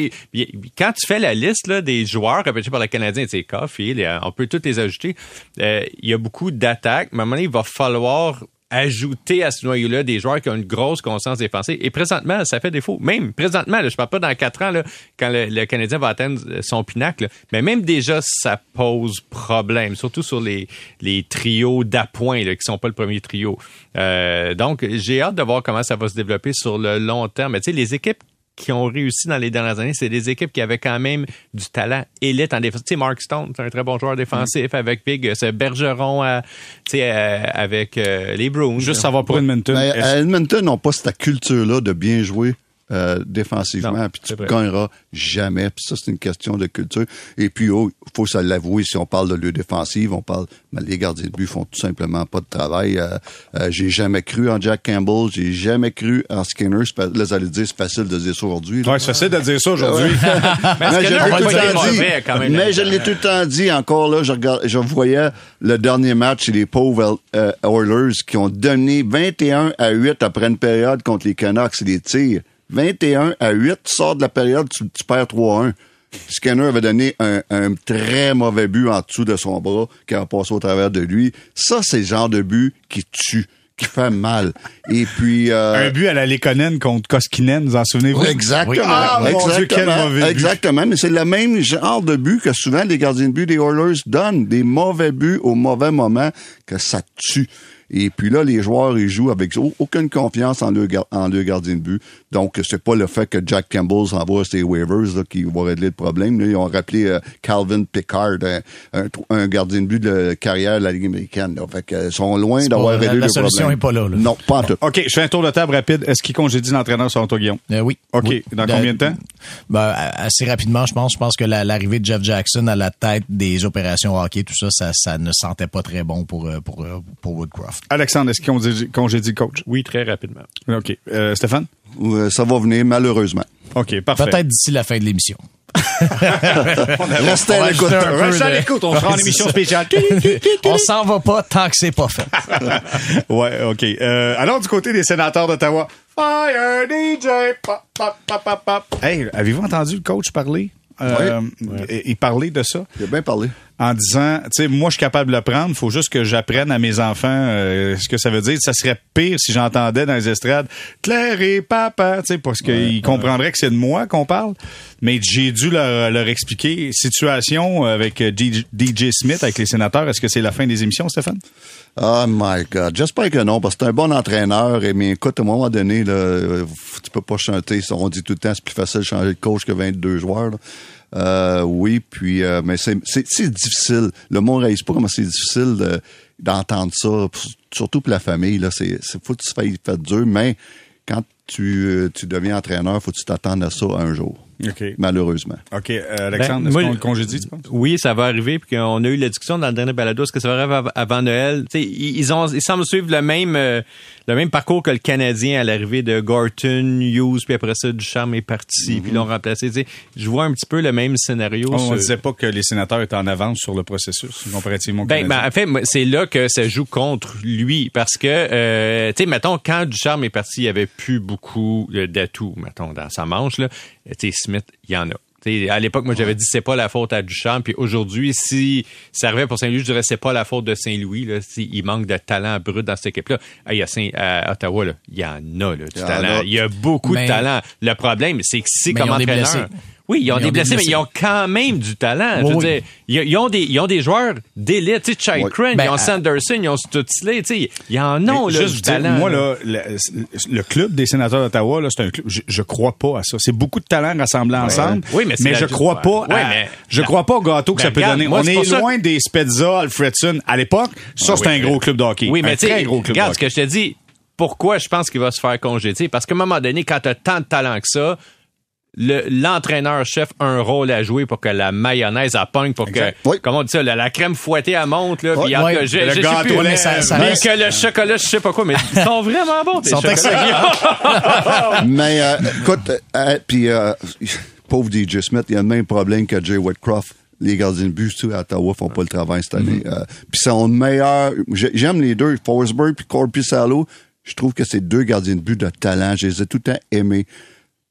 Quand tu fais la liste là, des joueurs repêchés par le Canadien, Caulfield, euh, on peut tous les ajouter. Euh, Il y a beaucoup d'attaques. Mais à un moment donné, il va falloir ajouter à ce noyau-là des joueurs qui ont une grosse conscience défensive. Et présentement, ça fait défaut. Même présentement, je parle pas dans quatre ans, quand le, Canadien va atteindre son pinacle, mais même déjà, ça pose problème, surtout sur les, les trios d'appoint, qui sont pas le premier trio. Euh, donc, j'ai hâte de voir comment ça va se développer sur le long terme. Mais tu sais, les équipes qui ont réussi dans les dernières années, c'est des équipes qui avaient quand même du talent élite en défense. Tu sais, Mark Stone, c'est un très bon joueur défensif mm. avec Big, ce Bergeron à, tu sais, avec euh, les Bruins. Juste savoir pour Edmonton. Mais Edmonton n'ont pas cette culture-là de bien jouer euh, défensivement, puis tu ne gagneras jamais. Puis ça, c'est une question de culture. Et puis, il oh, faut se l'avouer, si on parle de lieu défensive, on parle, mais les gardiens de but font tout simplement pas de travail. Euh, euh, j'ai jamais cru en Jack Campbell, j'ai jamais cru en Skinner. Là, vous allez dire, c'est facile de dire ça aujourd'hui. Ouais, c'est facile de dire ça aujourd'hui. mais, mais je l'ai tout le temps dit. Mais je l'ai tout le temps dit encore là, je, je voyais le dernier match, les pauvres Oilers qui ont donné 21 à 8 après une période contre les Canucks et les tirs. 21 à 8, tu sors de la période, tu, perds 3-1. Scanner avait donné un, très mauvais but en dessous de son bras qui a passé au travers de lui. Ça, c'est le genre de but qui tue qui fait mal. Et puis euh, un but à la Lekonen contre Koskinen, vous en souvenez-vous? Exactement. Ah, exactement. exactement. Mais c'est le même genre de but que souvent les gardiens de but des Oilers donnent, des mauvais buts au mauvais moment que ça tue. Et puis là, les joueurs, ils jouent avec aucune confiance en leur, en leur gardien de but. Donc, c'est pas le fait que Jack Campbell s'envoie ses waivers là, qui va régler le problème. ils ont rappelé euh, Calvin Pickard, un, gardien de but de carrière de la Ligue américaine. Là. Fait que, sont loin d'avoir réglé le problème. La solution n'est pas là, Non, pas en tout. OK, je fais un tour de table rapide. Est-ce qu'il congédie l'entraîneur sur toi, Guillaume? Euh, oui. OK. Dans combien de temps? Ben, assez rapidement, je pense. Je pense que l'arrivée de Jeff Jackson à la tête des opérations hockey, tout ça, ça, ça ne sentait pas très bon pour, euh, pour, pour Woodcroft. Alexandre, est-ce qu'il congédie le coach? Oui, très rapidement. OK. Euh, Stéphane? Ça va venir, malheureusement. OK, parfait. Peut-être d'ici la fin de l'émission. Restez à l'écoute. Restez à l'écoute. On fera une émission spéciale. on s'en va pas tant que c'est pas fait. ouais, OK. Euh, alors, du côté des sénateurs d'Ottawa, Fire DJ. Pop, pop, pop, pop, Hey, avez-vous entendu le coach parler? Euh, Il parlait de ça? Il a bien parlé en disant, tu sais, moi, je suis capable de le prendre. Faut juste que j'apprenne à mes enfants euh, ce que ça veut dire. Ça serait pire si j'entendais dans les estrades Claire et papa, tu sais, parce qu'ils comprendraient que c'est de moi qu'on parle. Mais j'ai dû leur, leur, expliquer. Situation avec euh, DJ Smith, avec les sénateurs, est-ce que c'est la fin des émissions, Stéphane? Oh my God. J'espère que non, parce que c'est un bon entraîneur. Et mais écoute, à un moment donné, là, tu peux pas chanter. On dit tout le temps, c'est plus facile de changer de coach que 22 joueurs. Euh, oui, puis euh, mais c'est difficile. Le monde réalise pas comment c'est difficile d'entendre ça, surtout pour la famille. Là, c'est faut que tu fasses fait dur, mais quand tu, euh, tu deviens entraîneur, faut que tu t'attendes à ça un jour. Malheureusement. OK. Euh, Alexandre, ben, est-ce qu'on le congédie, tu penses? Oui, ça va arriver. Puis on a eu la discussion dans le dernier balado. Est-ce que ça va arriver avant Noël? ils, ils, ont, ils semblent suivre le même, euh, le même parcours que le Canadien à l'arrivée de Gorton, Hughes, puis après ça, Ducharme est parti, puis l'ont remplacé. je vois un petit peu le même scénario. On ne disait pas que les sénateurs étaient en avance sur le processus, comparativement ben, ben, en fait, c'est là que ça joue contre lui. Parce que, euh, tu sais, mettons, quand Ducharme est parti, il y avait plus beaucoup d'atouts, mettons, dans sa manche. Là. Smith, il y en a. à l'époque, moi, j'avais dit c'est pas la faute à Duchamp. Puis aujourd'hui, si ça arrivait pour Saint-Louis, je dirais c'est pas la faute de Saint-Louis. Il manque de talent brut dans cette équipe-là. Ah, il y a Saint, à Ottawa, là, il y en a là, du talent. Il y a beaucoup de talent. Le problème, c'est que si comme entraîneur. Oui, ils ont, des, blessés, mais ils ont quand même du talent. je veux dire, ils, ont des, ils ont des joueurs d'élite. Tu sais, Chai Crane, ben, ils ont Sanderson, ils ont Stutzley. Tu sais, ils en ont là, du talent. Moi, là, le, club des sénateurs d'Ottawa, là, c'est un club. Je, je, crois pas à ça. C'est beaucoup de talent rassemblés ensemble. Oui, mais, mais je crois pas. À, mais, je crois pas au gâteau que ben, ça peut donner. On est, loin des Spezza, Alfredson. À l'époque, ça, c'est un gros club de hockey. Oui, mais tu regarde ce que je te dis. Pourquoi je pense qu'il va se faire congédier? Parce qu'à un moment donné, quand tu as tant de talent que ça, l'entraîneur-chef a un rôle à jouer pour que la mayonnaise à pogne, pour que, comment on dit ça, la, crème fouettée à monte, là, puis le gâteau, mais, ça, que le chocolat, je sais pas quoi, mais ils sont vraiment bons, tes sont mais, euh, écoute, euh, puis, euh, pauvre DJ Smith, il a le même problème que Jay Whitcroft les gardiens de but à Ottawa font pas le travail cette année. Mm-hmm. Euh, puis sont meilleurs. J'aime les deux, Forsberg puis Corby Salo. Je trouve que c'est deux gardiens de but de talent. Je les ai tout le temps aimés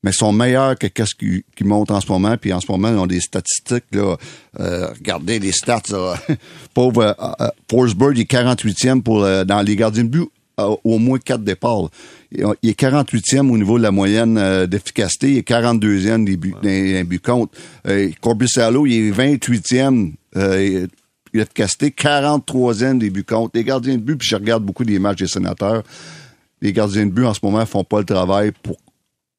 mais sont meilleurs que qu'est-ce qui, qui monte en ce moment. Puis en ce moment, ils ont des statistiques. Là, euh, regardez les stats. Là. Pauvre euh, euh, Forsberg, il est 48e pour, dans les gardiens de but a au moins quatre départs. Il il est 48e au niveau de la moyenne euh, d'efficacité. Il est 42e des buts, des, buts contre. Euh, Corbusalo, il est 28e euh, efficacité, 43e des buts contre. Les gardiens de but, puis je regarde beaucoup des matchs des sénateurs, les gardiens de but en ce moment font pas le travail pour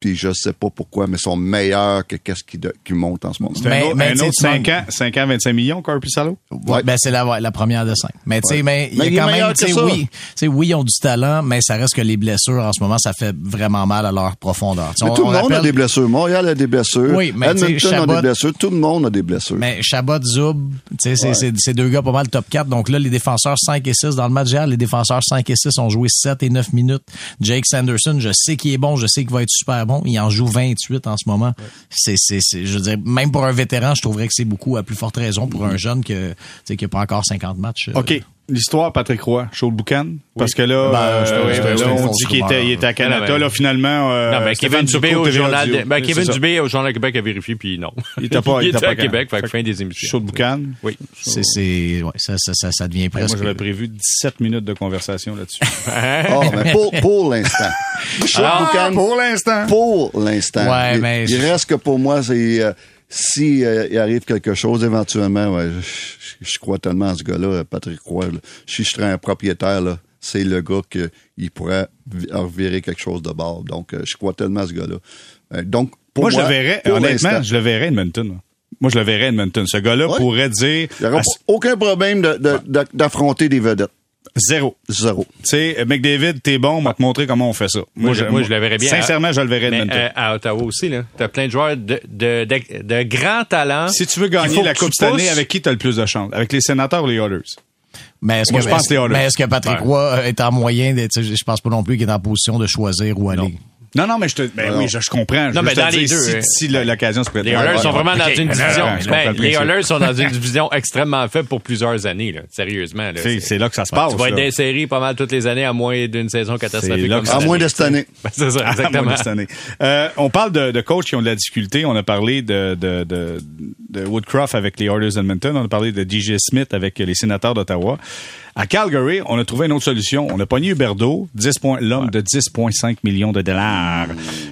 puis je sais pas pourquoi, mais sont meilleurs que qu'est-ce qui, de- qui monte en ce moment. C'est Mais- un autre, mais un tu sais, autre tu 5 manques- ans, 5 ans, 25 millions, Corpusalo? Ouais. Ben, c'est la, la première de cinq. Mais, tu sais, mais il Mais il y a quand même, tu sais, oui, tu sais, oui, ils ont du talent, mais ça reste que les blessures en ce moment, ça fait vraiment mal à leur profondeur. Mais on- tout le on monde a des blessures. Montréal a des blessures. Oui, mais Edmonton a des blessures. Tout le monde a des blessures. Mais Chabot, Zoub, tu sais, c'est- c'est c'est deux gars pas mal top 4. Donc là, les défenseurs 5 et 6 dans le match hier, les défenseurs 5 et 6 ont joué 7 et 9 minutes. Jake Sanderson, je sais qu'il est bon, je sais qu'il va être super bon. Il en joue 28 en ce moment. C'est, c'est, c'est- je veux dire, même pour un vétéran, je trouverais que c'est beaucoup à plus forte raison pour un jeune que, qui a pas encore 50 matchs. euh, OK. L'histoire, Patrick Roy, chaud boucan. Parce que là, Ben, euh, là, on dit qu'il était, il était à Canada. Non, là, finalement, euh, Non, Kevin Dubé au journal de, ben, Kevin. Dubé au journal de Québec a vérifié puis non. Il était pas, il était pas à Québec, fait fin des émissions. Chaud de boucan. Oui. C'est, c'est, ouais, ça, ça, ça, ça devient Moi, presque. j'avais prévu 17 minutes de conversation là-dessus. Ah, mais pour, pour l'instant. Chaud Ah, boucan, pour l'instant. pour l'instant. Ouais, il, mais il reste que pour moi, c'est euh, si euh, il arrive quelque chose éventuellement, ouais, je, je- je crois tellement à ce gars-là, Patrick Roy. là. Si je serais un propriétaire, là, c'est le gars que il pourrait vi- revirer quelque chose de bord. Donc, euh, je crois tellement à ce gars-là. Euh, donc, pour Moi, moi, je le verrais, honnêtement, je le verrais Edmonton. moi. Je le verrais Edmonton. Ce gars-là Ouais. pourrait dire il n'y aura à- aucun problème de- de- de- d'affronter des vedettes. Zéro. Zéro. Tu sais, McDavid, t'es bon, on va te montrer comment on fait ça. Moi, je, moi, je le verrais bien. Sincèrement, je le verrais Mais Edmonton. euh, à Ottawa aussi, là. T'as plein de joueurs de, de, de, de grands talents. si tu veux gagner la Coupe cette année, avec qui t'as le plus de chance? Avec les sénateurs ou les Oilers? Mais est-ce que, je pense est-ce- mais que Patrick Ouais. Roy est en moyen d'être, je pense pas non plus qu'il est en position de choisir où aller. Non, non, mais je te, ben oui, je, je comprends. Non, mais dans dire, les deux, si, hein. si le- l'occasion se prête. Les Oilers sont vraiment dans une division. Ben, le les. Oilers sont dans une division extrêmement faible pour plusieurs années, là. Sérieusement, là. C'est- C'est là que ça se passe. Tu vas être dans séries pas mal toutes les années, à moins d'une saison catastrophique. là comme À moins de cette année. Ben, c'est ça, exactement. moi, cette année. Euh, on parle de, de coachs qui ont de la difficulté. On a parlé de, de, de, de Woodcroft avec les Oilers d'Edmonton. On a parlé de DJ Smith avec les sénateurs d'Ottawa. À Calgary, on a trouvé une autre solution. On a pogné Huberdo, 10 points, l'homme de 10,5 millions de dollars,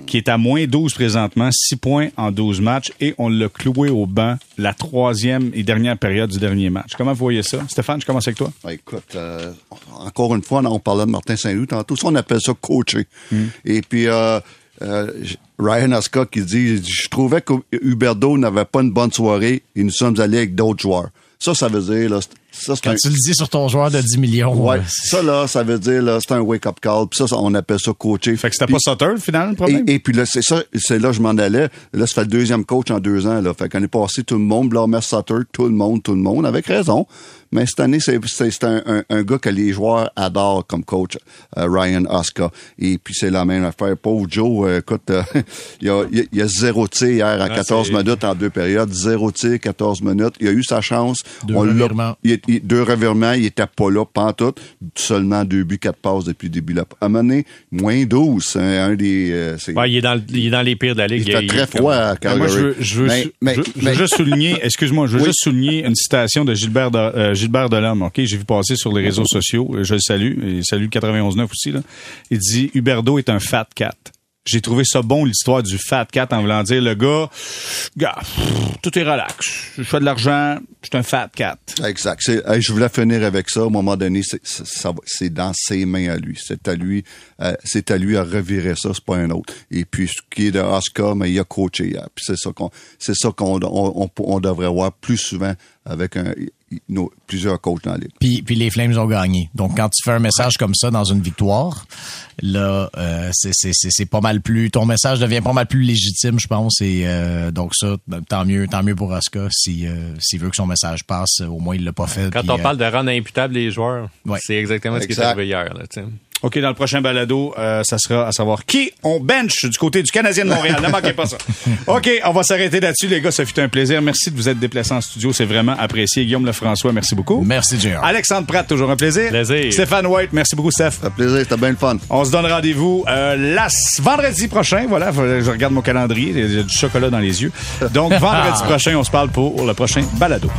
qui est à moins 12 présentement, 6 points en 12 matchs, et on l'a cloué au banc la troisième et dernière période du dernier match. Comment vous voyez ça? Stéphane, je commence avec toi. Ah, Écoute, euh, encore une fois, on parlait de Martin Saint-Louis tantôt. Ça, on appelle ça coacher. Et puis, euh, euh, Ryan Oscar qui dit, je trouvais que Huberdo n'avait pas une bonne soirée et nous sommes allés avec d'autres joueurs. Ça, ça veut dire, là, ça, Quand un... tu le dis sur ton joueur de 10 millions. Ouais, euh, ça, là, ça veut dire, là, c'est un wake-up call. Puis ça, on appelle ça coacher. Fait que c'était pas Sutter, le final, le problème? et, et puis là, c'est ça, c'est là je m'en allais. Là, ça fait le deuxième coach en deux ans. Là. Fait qu'on est passé tout le monde, Blormer Sutter, tout le monde, tout le monde, avec raison. Mais cette année, c'est, c'est, c'est un, un, un gars que les joueurs adorent comme coach, euh, Ryan Oscar. Et puis c'est la même affaire. Pauvre Joe, euh, écoute, euh, il, y a, il y a- il y a zéro tir hier à 14 c'est- minutes en deux périodes. Zéro tir, 14 minutes. Il a eu sa chance. Deux On revirements. il, il- deux revirements, il était pas là, pantoute. Seulement deux buts, quatre passes depuis le début. de la- À un moment donné, moins 12, c'est un, des... euh, c'est- Ouais, il est dans, le- il est dans les pires de la ligue. il fait très froid à Ben, Calgary. moi, je veux, je veux, Mais- je veux- je veux mais- juste souligner, excuse-moi, je veux Oui. juste souligner une citation de Gilbert, de, euh, Gilbert Delhomme, OK? J'ai vu passer sur les réseaux sociaux. euh, Je le salue. Et il salue le 91.9 aussi, là. Il dit, Huberdo est un fat cat. J'ai trouvé ça bon, l'histoire du fat cat, en voulant dire, le gars, tout est relax. Je fais de l'argent, je suis un fat cat. Exact. Je voulais finir avec ça. À un moment donné, c'est, dans ses mains à lui. C'est à lui, euh, c'est à lui à revirer ça. C'est pas un autre. Et puis, ce qui est de Oscar, mais il a coaché hier. C'est ça qu'on, c'est ça qu'on, on, on- on devrait voir plus souvent avec un, nos- plusieurs coachs dans la ligue. Puis, puis les Flames ont gagné. Donc, quand tu fais un message comme ça dans une victoire, là, euh, c'est, c'est, c'est, c'est pas mal plus. Ton message devient pas mal plus légitime, je pense. Et euh, donc ça, ben, tant mieux, tant mieux pour Oscar si euh, s'il veut que son message passe. Au moins, il l'a pas fait. Quand puis, on euh, parle de rendre imputable les joueurs, Ouais. c'est exactement ce qui est arrivé hier. Là. OK, dans le prochain balado, euh, ça sera à savoir qui on bench du côté du Canadien de Montréal. ne manquez pas ça. OK, on va s'arrêter là-dessus, les gars. Ça fut un plaisir. Merci de vous être déplacés en studio. C'est vraiment apprécié. Guillaume Lefrançois, merci beaucoup. Merci, JR. Alexandre Pratt, toujours un plaisir. Plaisir. Stéphane White, merci beaucoup, Steph. Ça fait plaisir. C'était bien le fun. On se donne rendez-vous euh, la- vendredi prochain. Voilà, je regarde mon calendrier. Il y a du chocolat dans les yeux. Donc, vendredi prochain, on se parle pour le prochain balado.